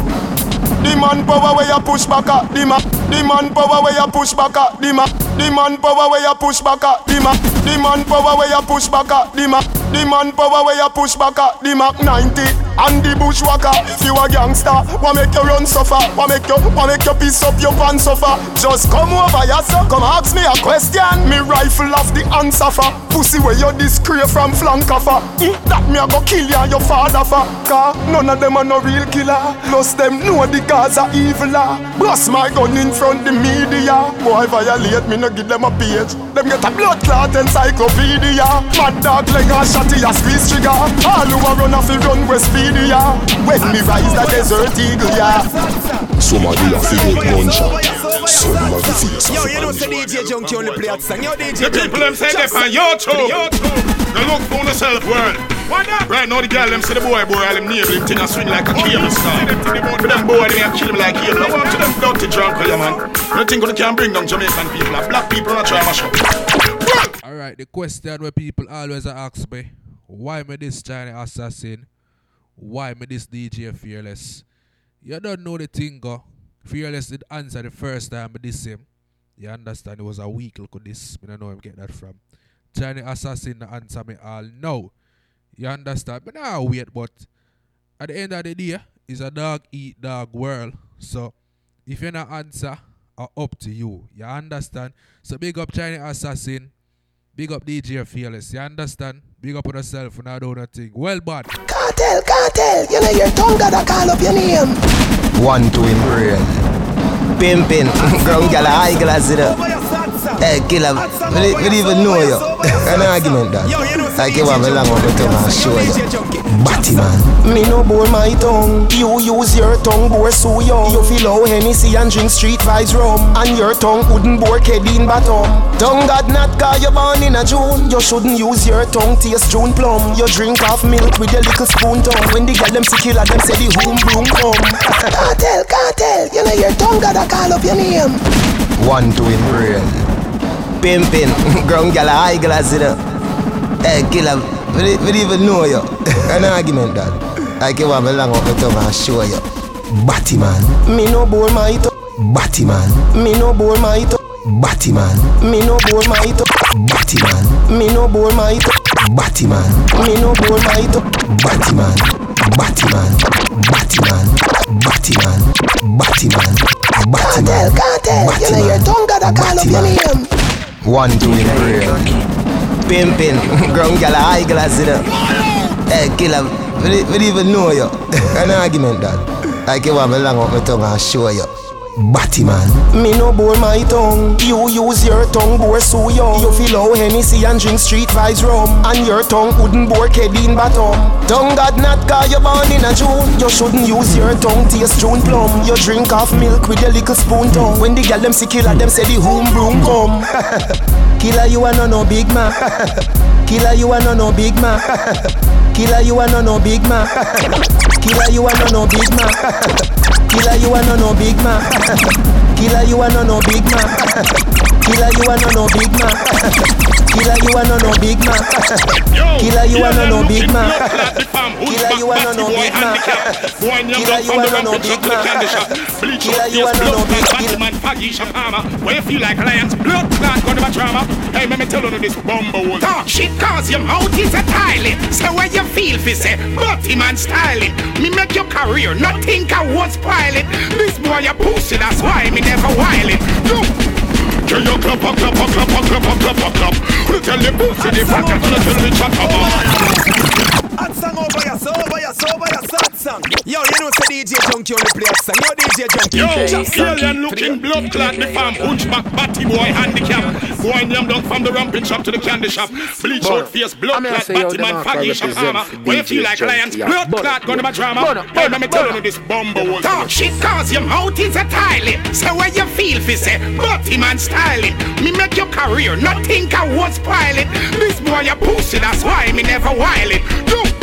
The man power where you push back at the man. The man power where you push back at the man. The man power where you push back at the man. The man power where you push back at the man. The man power where you push back at the Mac 90 and the bushwhacker. If you a gangster, what make you run suffer? What make you what make you piece up your pants suffer? Just come over here, sir. Come ask me a question. Me rifle off the answer for pussy where you discreet from flank offer. Mm, that me a go kill and your father for. Car none of them are no real killer. Plus them know the Gaza evil. ah. Bust my gun in front the media. Boy violate me, no give them a page. Them get a blood clot encyclopedia. Mad dog leg a shotty a squeeze trigger. All who a run off the run with speedy yeah. When me rise the desert eagle yeah. Somebody a fi get gunshot. Somebody face a Yo, you know punch. the DJ Junky only play at song. Yo, DJ The people them say they on YouTube. They look for themselves world. Right now the girl them see the boy boy all them navel him thing a swing like a cable star. For them boy they a kill him like cable. I want to them dirty drunk yeah man. You think they can bring down Jamaican people? and Black people not try mash up. Alright, the question where people always ask me, why me this China assassin? Why me this DJ Fearless? You don't know the thing, go. Fearless did answer the first time but this him. You understand? It was a week look at this. I don't know where I get that from. China assassin answer me all no. You understand? But now wait, but at the end of the day, it's a dog eat dog world. So if you're not answer, are up to you. You understand? So big up China assassin. Big up DJ Fearless. You understand? Big up on yourself and I do nothing. Well bad. Kartel, Kartel, you know your tongue gotta call up your name. One to him brain. Pimpin', ground gal, high glass it up. Hey, killer, we don't even know you. An argument that. Like you have a long one to tongue and show you. Batty man. Me no bore my tongue. You use your tongue, bore so young. You feel how Hennessy and drink street vibes rum. And your tongue wouldn't bore Kedin bottom. Tongue God not cause you born in a June. You shouldn't use your tongue taste June plum. You drink half milk with a little spoon tongue. When the girl them see killer, them say the home broom come. Kartel, Kartel, you know your tongue gotta call up your name. One to brain. Pimpin', ground gal, high glass it up. Hey, killer, we don't even know you. An argument that. Like you have a long up the tongue and show you. Batty man. Me no bore my tongue. Batty man. Me no bore my tongue. Batty man. Me no bore my tongue. Batty man. Me no bore my tongue. Batty man. Me no bore my tongue. Batty man. Batty man. Batty man. Kartel, Kartel, you know your tongue gotta call up your name. One to him brain. Pimpin', ground gal, high glass it up. Hey, killer, we don't even know you. An argument that. Like you have a long up my tongue and show you. Batty man. Me no bore my tongue. You use your tongue, bore so young. You feel how Hennessy and drink street rum. And your tongue wouldn't bore Kedin bottom. Tongue God not cause you born in a June. You shouldn't use your tongue taste June plum. You drink half milk with a little spoon tongue. When the gal them see killer, them say the home broom come. killer, you are no no big man. Killer, you are no no big man. Killer, you are no no big man. Killer, you are no no big man. Killer, you are no no big man. Killer, you are no no big man. Killer, you are no no big man. Killer, you are no no big man. Killer, you are no no big man. Killer, you are no no big man. Killer, you are no no big man. Killer, you are no no big Batman, Paggy, Shapama. Where you feel like lions, blood clot, gun of a drama. Hey, let me tell you this bumble. Ah, Talk shit cause your mouth is a tiling. So where you feel fi say, Butty man styling. Me make your career, not think I was piling. This boy a pussy, that's why me never whiling. You Can you clap, clap, clap, clap, clap, clap, clap, clap? You tell the pussy the cat, you tell the chatterbox. Hot song over ya, so over ya, so over ya, sad song. Yo, you know say DJ Junky only play a song. Yo, DJ Junky. Yo, Just alien looking blood clot, the farm, hunchback, batty boy, handicap. Boy, yam down from the ramping shop to the candy shop. Bleach out face, blood clot, batty man, faggy, shapama. Where you feel like lions, blood clot, gun of a drama. Hey, let me tell you this bumble. Talk shit cause your mouth is a tiling. So where you feel fi say, Butty man styling. Me make your career, not think I was piling. This boy a pussy, that's why me never whiling. You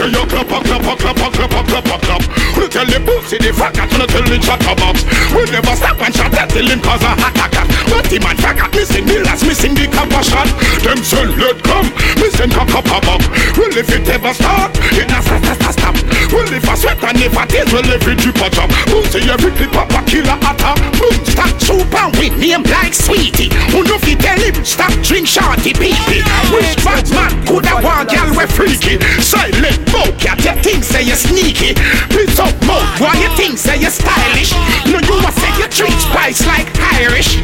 Can you clap, clap, clap, clap, clap, clap, clap? You tell the pussy the fat cat, you tell the chatterbox. We never stop and shot until him cause a heart attack. Batty man, faggot, missing the last, missing the copper shot. Them sell let come, missing cock a buck. Well, if it ever start, it not stop, stop, stop. Well, if I sweat and if I tears, well, it drip a drop. Pussy every clip a killer attack. Boom, Stop super with name like Sweetie. Who know fi tell him stop drink shorty baby. Oh, Which bad man coulda want girl we freaky? Silent mouth cat, you think say you sneaky? Piss up mouth, why you think say you stylish? No you a say you treat spice like Irish.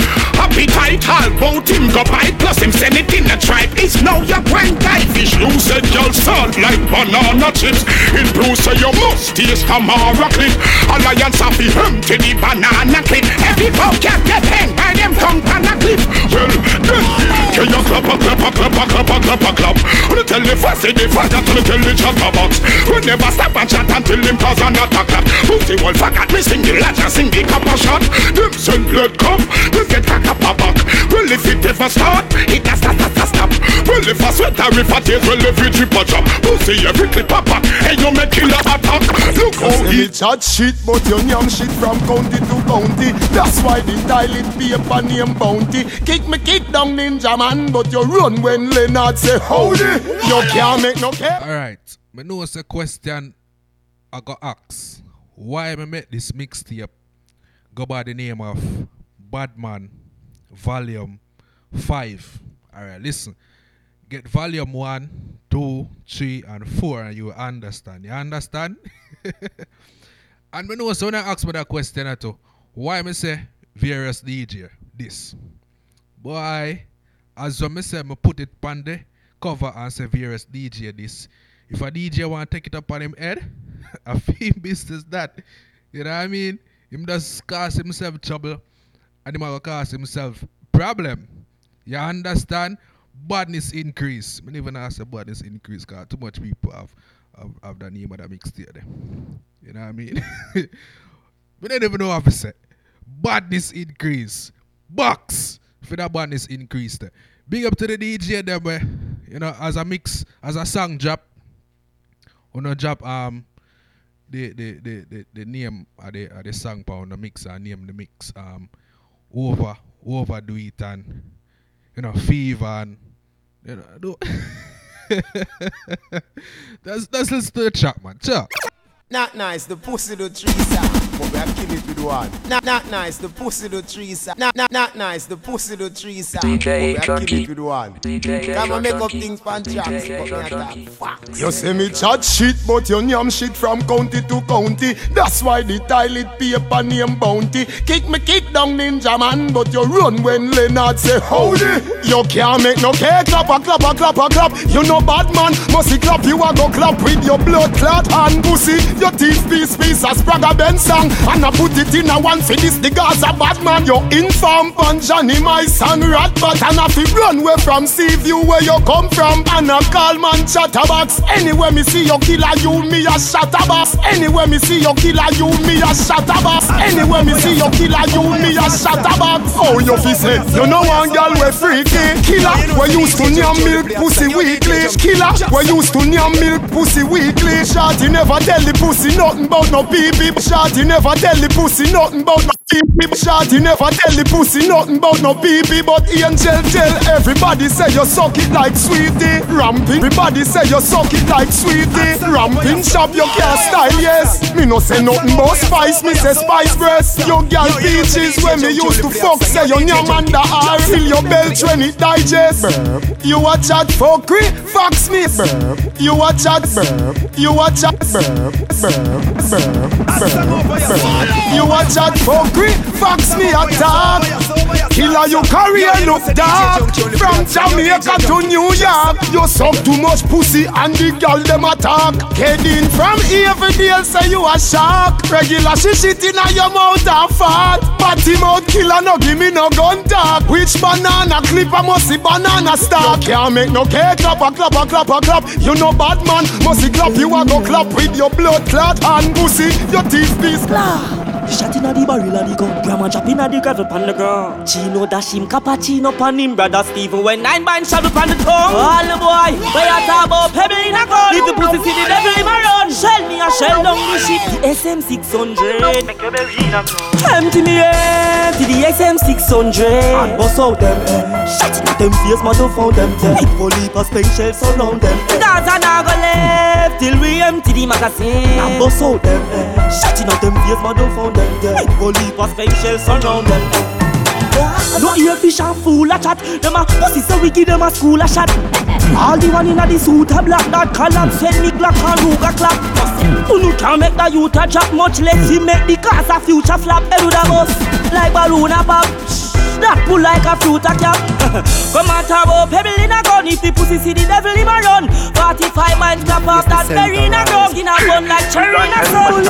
Appetite all bout him go buy plus him send it in the tribe. It's now your grand guy fish. You said y'all salt like banana chips. In blue say you must taste Tamara clip. Alliance of the empty the banana clip. Every cat get hanged by them tongue pan a clip. Well, then, can you clap a clap a clap a clap clap a clap? You tell the fussy the fat cat, you tell the chatterbox. We never stop and chat until him cause an attack clap. Pussy wolf a cat, me sing the lodge and sing the copper shot. Them send blood come, they get a a back. Well, if it ever start, it has stop, stop, stop. Well, if I sweat or if I tears, well, every drip a drop. Pussy every clip a pop, and you make killer attack. Look how he chat shit, but you yam shit from county to county. That's why the toilet paper name bounty. Kick me kick down ninja man, but you run when Leonard say howdy. You can't make no care. Alright, me know it's a question I got asked. Why me make this mixtape go by the name of Badman Volume 5. Alright, listen. Get volume 1, 2, 3, and 4 and you understand. You understand? and me know so when I ask me that question at all, why me say various DJ this? Boy, as I say, me put it on the cover and say various DJ this. If a DJ want to take it up on him head, a fee business that. You know what I mean? Him just cause himself trouble and him will cause himself problem. You understand? Badness increase. Me even ask the badness increase because too much people have, have, have the name of the mixtape. You know what I mean? we don't even know how to say. Badness increase. Box for that badness is increased. Big up to the DJ them where, you know, as a mix, as a song drop, on a drop um the the the the, the name of the of the song on the mix and name the mix um over overdo it and you know fever and you know do that's that's to the chat man. Chat Not nice, the pussy do three side. But we have kill it with one. Not not nice, the pussy do three side. Not not not nice, the pussy do three side. DJ But we have Junky. kill it with one. DJ Come and make up things pan tracks, but me attack facts. You say me chat shit, but you yam shit from county to county. That's why the toilet paper name bounty. Kick me kick down ninja man, but you run when Leonard say howdy. You can't make no cake clap a clap a clap a clap. You know bad man, must he clap you a go clap with your blood clot and pussy. Your teeth piece piece a Sprague Ben and I put it in a one for this the Gaza bad man. You inform on Johnny my son rat but and if you run away from Sea view where you come from and I call man chatterbox. Anywhere me see your killer, you me a chatterbox. Anywhere me see your killer, you me a chatterbox. Anywhere me see your killer, you me a chatterbox. Oh, you fi say eh? you know one girl we freaky killer. We used to nyam milk pussy weekly. Killer, we used to nyam milk pussy weekly. Shorty never tell the pussy nothing about no pee pee. Shorty never tell the pussy nothing about no. Shorty never tell the pussy nothing about no pee. But angel tell everybody say you suck it like sweetie. Ramping, everybody say you suck it like sweetie. Ramping shop your car style, yes. Me no say nothing about spice, me say spice breast. Your girl peaches when me used to fuck say your nyam under R. Fill your belt when it digest. You a chat for free, fox me. You a chat, you a chat, you a chat for free, fox me a talk. Killer you carry a look. From Jamaica to New York, you suck too much pussy and the girl them attack. Heading from Everdale say you a shark. Regular she shit in your mouth and fart. Party mouth killer no give me no gun talk. Which banana clip I must see banana stalk. Can't make no cake clap a clap a clap a clap. You know bad man must clap you a go clap with your blood clot and pussy your teeth piece. Shot inna the barrel of the gun Grandma drop inna the gravel pan the ground Chino dash him cappuccino pan him Brother Steven when nine man shot up on the tongue All the boy Where you talk about pebble in a gun Little pussy see the devil him a run Shell me a shell down the shit The SM 600 Empty me empty the XM 600 And bust out them eh. Shot inna them face mother found them dead Big police a spent shell surround them Gaza nah go left Till we empty the magazine And bust out them eh. Shot inna them face mother found them dead Big police a spent shell surround them. No ear fish and fool a chat. Them a pussy so we give them a school a shot. All the one inna the suit a black that column Send me Glock and Ruger clap. Unu can't make the youth a drop Much less he make the cars a future flap Head with a bus like balloon a pop that pull like a fruit a cap Come and talk about pebble in a gun. If the pussy see the devil him a run. 45 miles clap off that berry in a ground Skin a gun like cherry in a sun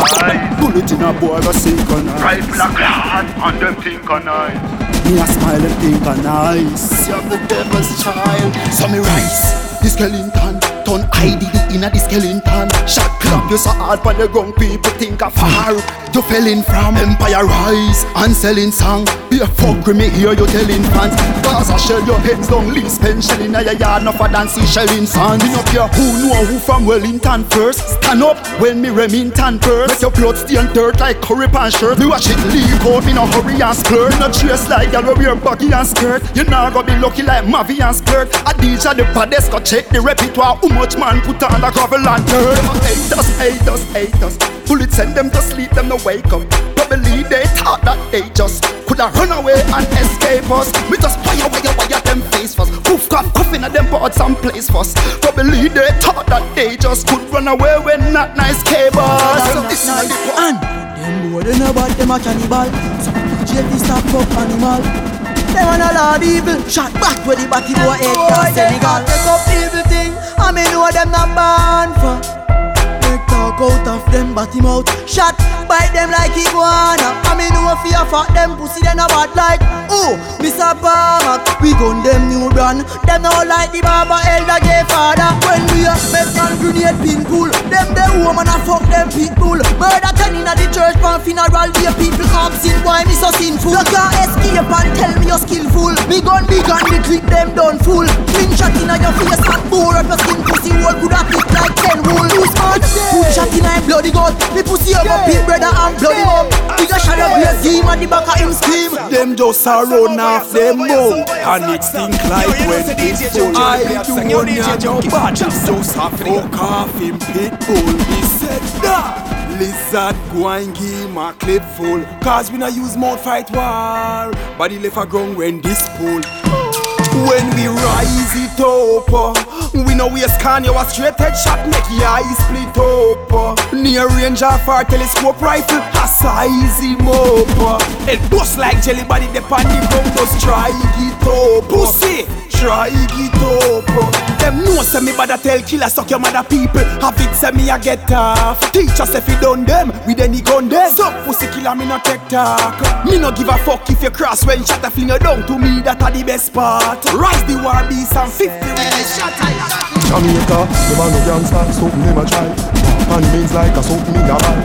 Bullet in a boy go synchronize Rifle a clad and them think a nice Me a smile and think a nice You're the devil's child. So me rise. The skeleton Turn IDD inna the skeleton. Shot clap you so hard for the ground People think a far you felling from? Empire rise and selling song. Be a fuck with me here you telling fans. Cause I shell your heads down Leave spend shelling. In your yard Enough for dancing shelling sand no care who know who from Wellington first. Stand up when me Remington first. Make your blood stain dirt like curry pan shirt. Me watch it leak out Me no hurry and splurt. Me no trace like gal wear buggy and skirt. You nah go be lucky like Mavi and skirt A DJ the baddest go check the repertoire. How much man put on the gravel and dirt? Haters, haters, haters. Bullets send them to sleep, them no wake up. Don't they thought that they just Coulda run away and escape us. We just fire, wire, wire them face first. Poof, cough, coughing at them board some place first. Believe they thought that they just could run away when not nice cables This is the And them boy they know about them a cannibal So DJ stop fuck animal. Them an a lord evil. Shot back where the body boy head down Senegal Take up evil thing. I me know them not born for walk out of them, but him out. Shot, bite them like iguana. I mean, no fear for them, pussy, they then bad like, oh, Mr. Palmer. We gun them new brand. Them all like the Baba elder, gay father. When we are make on grenade pin cool. Them the woman and fuck them people. Murder ten in the church, pan funeral, dear people Sin why me so sinful. You can't escape and tell me you're skillful. Big gun, big gun, we click them done full. Clean shot in your face and bore up your skin pussy wall. Could have tick like ten wool. Too smart, 39 bloody goat Me pussy up yeah. a big brother and bloody yeah. up Bigger shadow blaze him at the back of him scream Them just a run off them mouth And it stink like when it's full I do one and your bad Just a fuck off him pit bull He said nah Lizard go and give my clip full Cause we not use mouth fight war Body left a ground when this pull when we rise it up, uh, we know we scan you a straight head shot, make your eyes split up. uh. Near range of our telescope rifle, a size him up. uh. It bust like jelly body, the pan the ground, just try it up. Pussy, try it up. Them know say me bada tell killer suck your mother people. Have it say me a get off. Teach us if you done them, with any gun them. So pussy killer me no take talk. Me no give a fuck if you cross when shot a fling down to me. That a the best part. Rise the war beast and 50 with the shot. Jamaica, them a no gangster, something them a try. Man means like a something me a buy.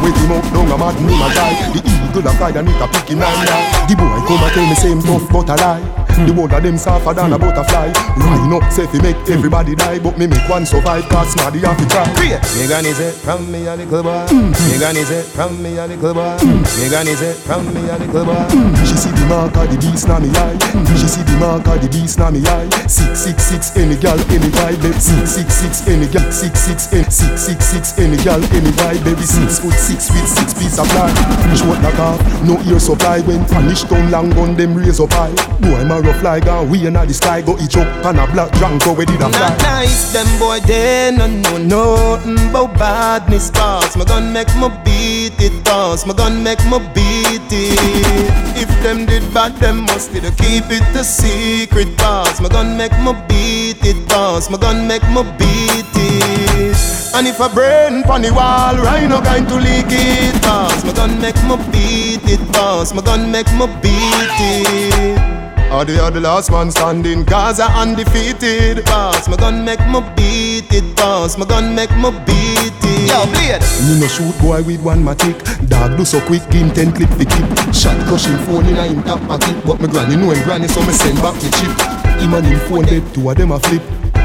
Wake him up, down a mad me a die. The eagle a fly and it a pick him eye. The boy I come and tell me same tough but a lie. The word of them softer than a hmm. butterfly. Rhino say fi make hmm. everybody die, but me make one survive. Cause smarty have to try. Me gonna say from me a little boy. Me gonna say from me a little boy. Me gonna say from me a little boy. Hmm. She see the mark of the beast na me eye. She see the mark of the beast na me eye. Six six six any gal any vibe. babe. Six six six any gal. Six six any six six six any gal any vibe. Baby six foot six with six piece of fly. Short like off, no ear supply. When punish down long gun them raise up high. Boy my rough like a we in the sky. Go each up and a black drunk go where did a fly. Not nice, them boy they no know nothing about badness Cause my gun make me beat it Cause my gun make me beat it If them did bad, them must did keep it a secret Cause my gun make me beat it Cause my gun make me beat it And if a brain pon the wall, rhino going to leak it Cause my gun make me beat it Cause my gun make me beat it Are they are the last man standing? Gaza undefeated. Boss, my gun make me beat it. Boss, my gun make me beat it. Yo, blade. Me no shoot boy with one matic Dog do so quick, game ten clip the keep Shot crushing phone in a him top pocket But me granny know him granny so me send back the chip Him and him phone dead, two of them a flip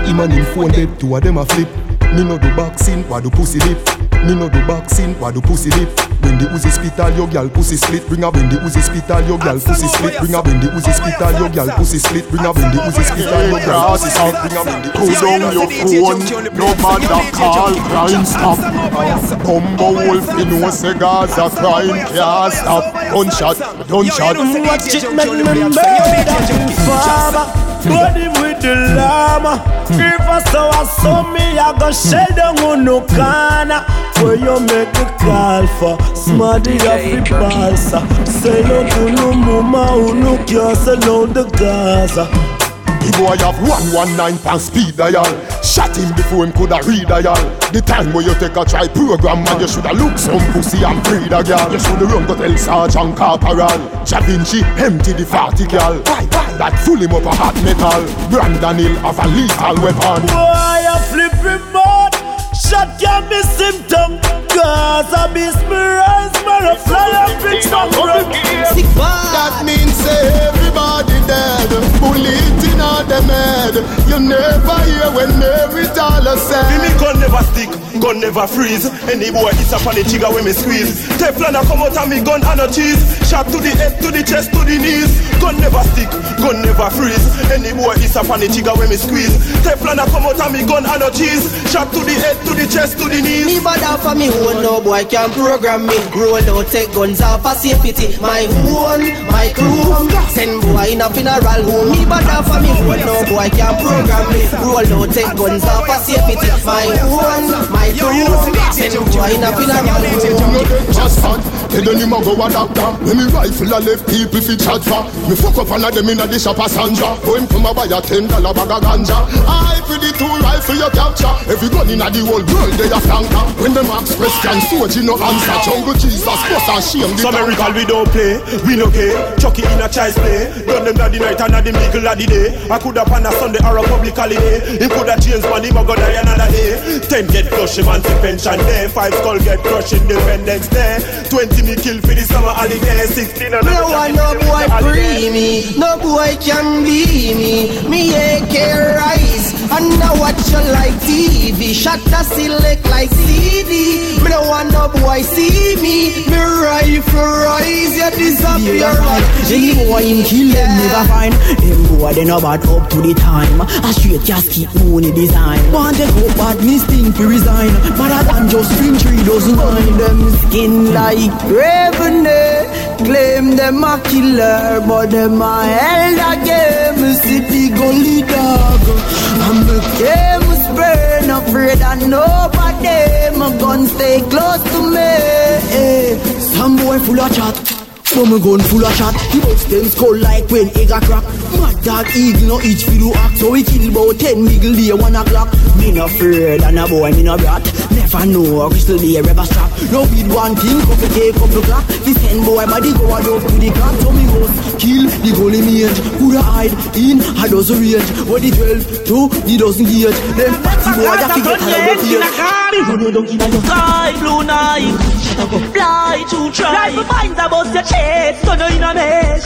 Him and him phone dead, two of them a flip Me no do boxing, why do pussy lip Me no do boxing, why do pussy lip When the Uzi spit all your gal pussy split Bring a when the Uzi spit all your gal pussy split Bring a when the Uzi spit all your gal pussy split Bring a when the Uzi spit all your gal pussy split Bring a when the Pull down your phone, no matter call, crime stop. Combo wolf, you know cigars a crime can't stop. Gunshot, gunshot. Watch it make me murder Father Him with the llama If I saw a son me I go down on no corner Where you make the call for Smarty off the balsa Say no to no mama who no care Sell out the Gaza The boy have 119 pound speed dial. Shot him before him coulda read dial The time where you take a try program Man you shoulda look some pussy and breed a gal. You shoulda run go tell Sergeant Corporal. Da Vinci empty the 40 gal. Why, why? That full him up a hot metal. Brandon Hill have a lethal weapon. Boy, I flip him out. Shot can miss him tongue. Gaza miss me rise, my Sick bad. That means say everybody dead. Bullet in all them head. You never hear when Mary Dollar said. Me gun never stick, gun never freeze. Any boy it's up on the trigger when me squeeze. Teflon a come out of me gun and a cheese. Shot to the head, to the chest, to the knees. Gun never stick, gun never freeze. Any boy it's up on the trigger when me squeeze. Teflon a come out of me gun and a cheese. Shot to the head, to the chest, to the knees. Me bad off for me own, no boy can program me. Roll out, take guns off for safety. My own, my crew. Send boy in a funeral home. Me bad off for me own, no boy can program me. Roll out, take guns off for safety. My own, my crew. Send boy in a funeral home. Just fun, tell them him a go a doctor When me rifle a left people fi chat for Me fuck up one of them in a the shop a Sandra Go him come a buy a ten dollar bag of ganja I for the two rifle you capture Every gun in a the whole world they a flanker When them ask questions, you no answer Jungle Jesus, cross and shame the Some miracle we don't play, we no care. Chuck it in a child's play. Done them the night and a them legal of the day. I could have on a Sunday or a public holiday. Him could have changed money, but go die another day. Ten get flush, him anti pension day. Five skull get crushed, Independence Day. Twenty me kill for the summer holiday. Sixteen and No one, no boy free me. No boy can be me. Me AK rise. And now watch you like TV. Shot a select like CD. Me no want no boy see me. Me rifle rise. You disappear like Any boy him kill them never find Them boy they no bad up to the time A straight casket money design Want to go bad me sting to resign Better than just three dozen wine them skin like revenue. Claim them a killer, but them a a game. City gully dog. I'm a game burn, afraid of nobody. My gun stay close to me. Eh, some boy full of chat But my gun full of shot He bust them skull like when egg a crack. Mad dog eagle no itch fi do act So we kill about ten niggle day one o'clock. Me no afraid and a boy me no brat Never know a crystal day ever strap No weed one thing couple day couple clock. The send boy body go a up to the clock. So me go kill the goalie range Coulda hide in a dozen range What the twelve to the dozen gauge. Then party boy a figure how they feel Me run you down inna your sky blue night. Fly to try. Rifle finds a bust your Turn you in a mess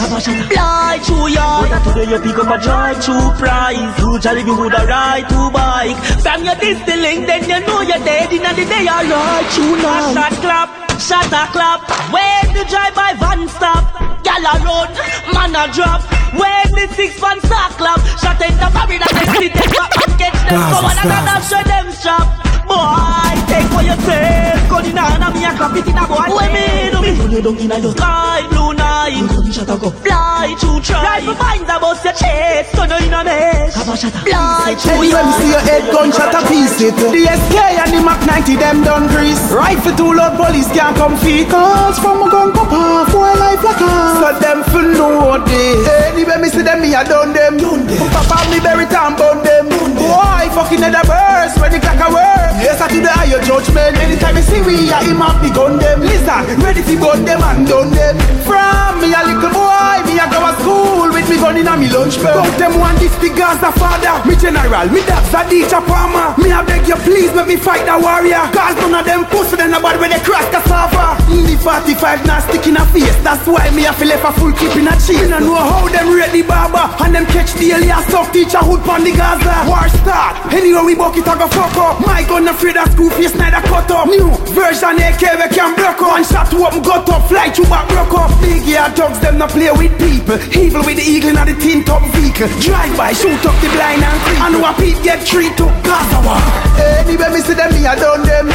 Fly to yard Today you pick up a drive to prize Usually me woulda ride to bike From your distilling then you know you're dead Inna the day ride to night Shot clap Shot a clap. When the drive by van stop Gal a run Man a drop. When the six van start clap Shot in the barrel and then sit them back and catch them. Gaza Come on and style. I'm sure them strap Boy, take what you take. Gun in hand and me a clap it in a boy. When me do me Run you down inna your sky blue night. Shot a go Fly to try. Rifle finds a bust your chest Turn you in a mess. Fly to Anyway, me see your head gunshot a piece it. The SK and the Mac 90 them done grease. Rifle too loud, police can't come feet Cause from a gun pop off, boy life like a So them for know this. Anyway, me see them, me a done them. Papa me bury time bun them. Boy, fucking at the verse when the clock a work. Yes, I to the higher judgment. Anytime you see we, I him up, me gun them. Listen, ready to gun them and done them. From me a little boy, me a go to school With me gun in a me lunch bell But them want this the Gaza father. Me general, me that's a DJ Palmer Me I beg you please make me fight the warrior. Cause none of them pussy them nobody when they cross cassava The 45 not stick in a face. That's why me a feel left a full clip in a Me no know how them the barber And them catch the alien suck teacher hood pon the Gaza. War start, anyway we buck it a go fuck up. My gun afraid of school face neither cut up. New version AK we can block up. One shot to open gut up, fly to back broke up. Big yard dogs them not play with people. Evil with the eagle in the tin top vehicle. Drive by, shoot up the blind and creep. And who a peep get treat to Gaza war Anyway me see them me a done them.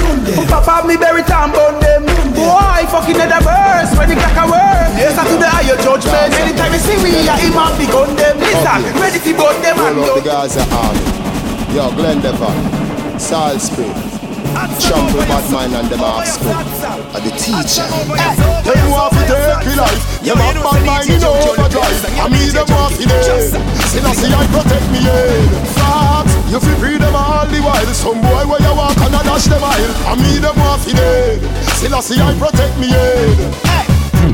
Papa me bury time bun them. Boy fucking at the verse when the clock a work. Yes I to the higher judgment. Anytime you see me I him up the gun them. Listen, ready to burn them and Pull done up the Gaza army. Yo, Glen Devon, Salisbury, Trample Badman and them offspring. Are the teacher. You what to take your life. You have bad mind in overdrive. I me them in dead. Still I see I protect me head. Facts, you feel free them all the while. Some boy where you walk and I dash them mile. I me them in dead. Still I see I protect me head.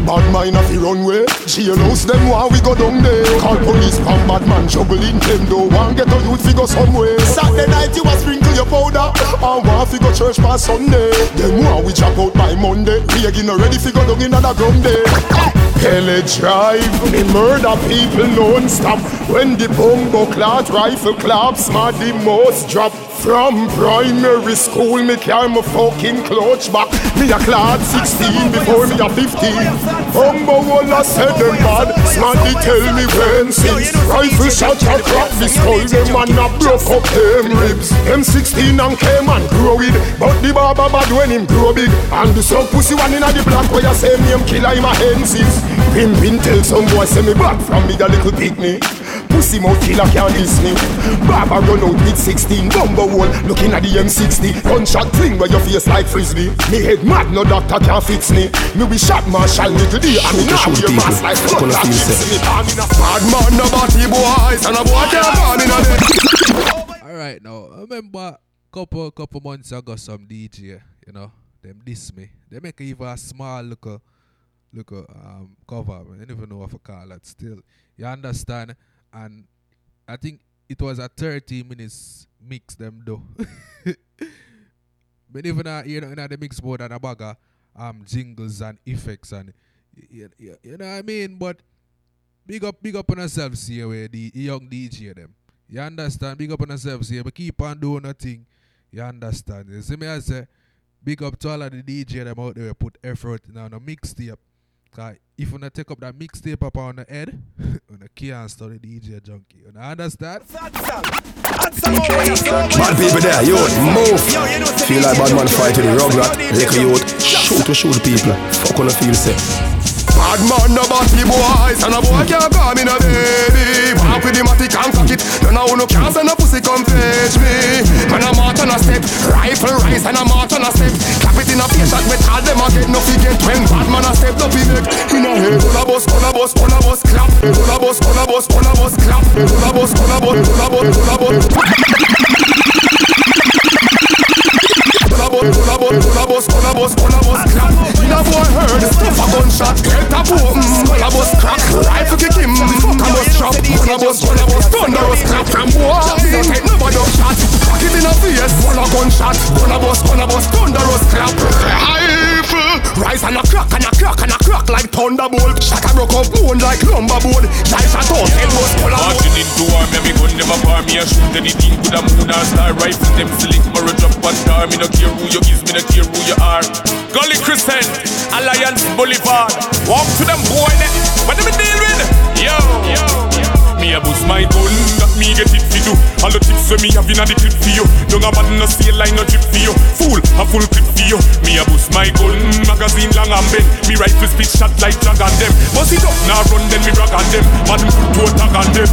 Bad mind of the runway Jailhouse them while we go down there Call police from bad man juggling them Don't want get a youth figure somewhere Saturday night you a sprinkle your powder. And fi go church for Sunday. Them want we chop out by Monday. We again ready fi go down in another ground day. Pele drive, me murder people non-stop When the bombo clot rifle claps, my the most drop from primary school, me carry my fucking clutch back. Me a clad 16 before me a 15. Bumbo walla said them bad. Smarty tell me when since rifle shot a crack the skull. Them man a broke up them ribs. Them 16 and came and grow it, but the barber bad when him grow big. And the some pussy one inna the black where you say me him killer him a hensis. Pimpin tell some boy say me back from me a little picnic. Pussy mouth killer can't diss me. Barber run out with 16 bumbo hole, looking at the M60. Gunshot fling where your face like frisbee. Me head mad, no doctor can fix me. Me we shot Marshall me today, and me now your mass like fuck that chips me. I'm in a bad man, no body boys, and a boy can't call me no All right, now I remember couple couple months ago some DJ, you know, them diss me. They make even a small little little um cover. I don't even know what to call it. Still, you understand? And I think it was a 30 minutes mix them though. but even uh, you know in the mix board and a bag of um jingles and effects and you, you, know what I mean. But big up, big up on yourselves here, where the young DJ them. You understand? Big up on yourselves here, but keep on doing nothing. You understand? You see me? I say, big up to all of the DJ them out there put effort in on a mixtape. Cause if you take up that mixtape up on the head, you can't study DJ Junky. You understand? Bad people there, youth, move. Feel like bad man fight with the rugrat. Liquor youth, shoot to shoot people. Fuck on the feel say. Bad man, no body boys And a boy can't call me no baby Walk with the matic and cock it You know no can't send no pussy come fetch me Man a march on a step Rifle rise and a march on a step Clap it in a face shot with all them a get no get When bad man a step up in neck In a head Gonna bus, gonna bus, gonna bus clap Gonna bus, gonna bus, gonna bus clap Gonna bus, gonna bus, gonna bus, gonna bus Collabos, collabos, collabos, collabos, clap In a boy heard, stuff a gunshot Head a boom, collabos, crack Rifle kick him, fuck a bus drop Collabos, collabos, thunderous clap From boy, take no bad up shot Cock it in a face, full of gunshot Collabos, collabos, thunderous clap Rifle, rise and a crack and a crack and a crack like thunderbolt. Shot a broke up bone like lumber board. Life a talk, head was collabos Marching into army, me gun never bar me a shoot. Anything with a moon or star Rifle them select, me drop and tar Me no care who you is, me no care who you are. Gully Crescent, Alliance Boulevard. Walk to them boy, do me deal with? Yo, yo, yo. Me a boost my gun, me get it for you. All the tips when me have inna the clip for you. Don't a bad no steel line no drip for you. Fool, a full clip for you. Me a boost my gun, magazine long and bend Me rifle spit shot like dragon them. Bust it up, now run then me drag on them. Man put to attack on them.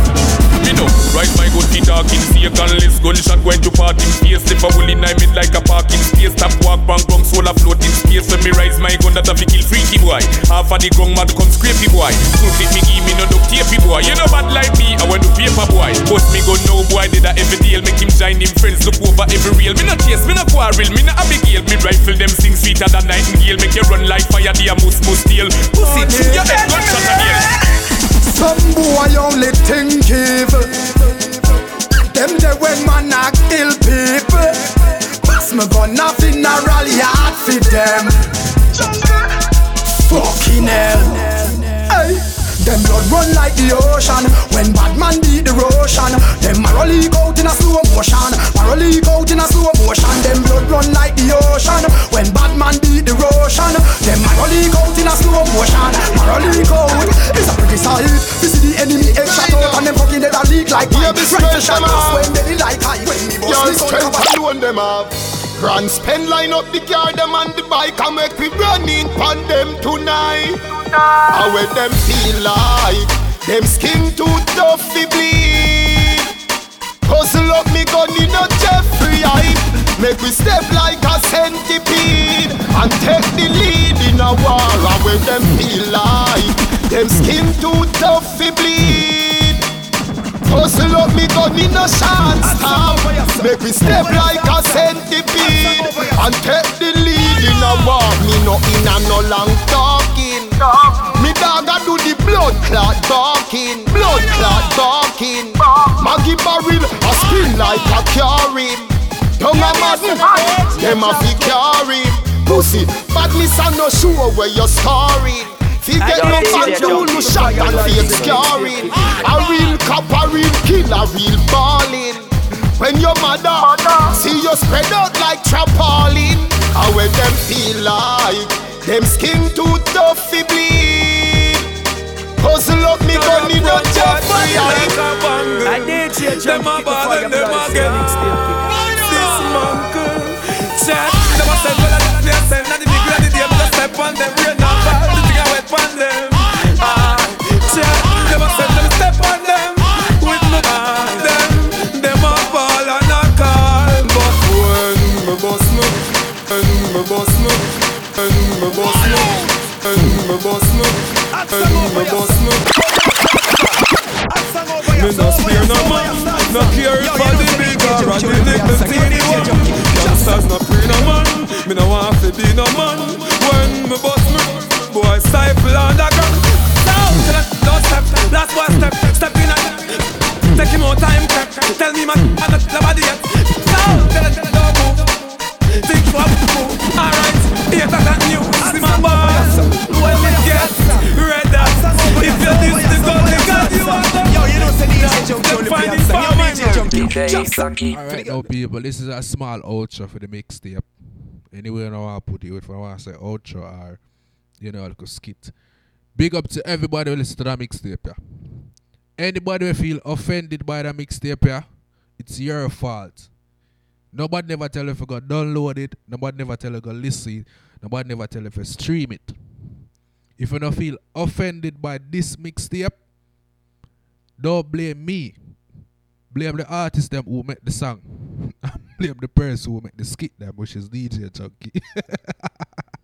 Me know, right my gun feet talking See a gunless gunshot. Going to part in face If a wool in I mid like a parking space. Tap walk bang bang soul a float in space. When me rise my gun that a fi kill freaky boy. Half of the gong mad come scrapey boy. Full fit me give me no duct tapey boy. You know bad like me, I want to paper boy Bust me gun no boy did a every deal Make him join him friends look over every real Me no chase, me no quarrel, me no Abigail Me rifle them sing sweeter than nightingale Make you run like fire, the mus mus steel Pussy to your head gunshot again Some boy only think evil. Them the when man a kill people. Pass me gun a rally hard for them. Fucking hell. Them blood run like the ocean. When bad man beat the Russian Them marrow leak out in a slow motion. Marrow leak out in a slow motion. Them blood run like the ocean. When bad man beat the Russian Them marrow leak out in a slow motion. Marrow leak out It's a pretty sight. You see the enemy head shot out And them fucking dead a leak like Right to shot us when they like high When me bust Your me son strength cover alone them have Grand spend line up the car them on the bike And make we run in pon them tonight. And when them feel like? Them skin too tough to bleed. Hustle up me gun in a Jeffrey hype Make we step like a centipede And take the lead in a war. And when them feel like? Them skin too tough to bleed Hustle up me gun in a chance stop Make me step like a centipede And take the lead in a war Me no in a no long talking Me dog a do the blood clot barking Blood clot barking Maggie barrel a spin like a carry tongue a madden. Them a fi carry pussy. Badness a no sure where you're scarring. Fi get no control, no shot and fake scarring. A real cop, a real kill, a real ballin'. When your mother see you spread out like trampoline, how when them feel like them skin too tough fi bleed. Hustle up me gun in a job for I did change them a ball and them a get This uncle. Chat. Them a send well a play send And the big lady them just step on them Wet on them Ah Chat Them a send them step on them With me ah Them Them a fall and a call But when me bust me And me bust me And me bust me And me bust me And me bust me me no spare no man, no care if I the big or a the little teeny one. Youngsters no pre no man, me no want to be no man. When me bust me, boy stifle underground. Now, don't step, last boy step, step in and take him more time. Tell me man, I'm not the body yet. Now, tell it, don't move. Think what move. Alright, here that that new. See my boss, when it gets red if you this the goal, because you are the Yo, you know, say DJ Jump only play Alright now people, this is a small outro for the mixtape. Anyway, I want to put it if I want to say outro or you know like a skit. Big up to everybody who listen to that mixtape, yeah. Anybody who feel offended by the mixtape, yeah, it's your fault. Nobody never tell you if you go download it. Nobody never tell you go listen. Nobody never tell you if you stream it. If you don't feel offended by this mixtape, don't blame me. Blame the artist them who make the song. blame the person who make the skit them, which is DJ Junky.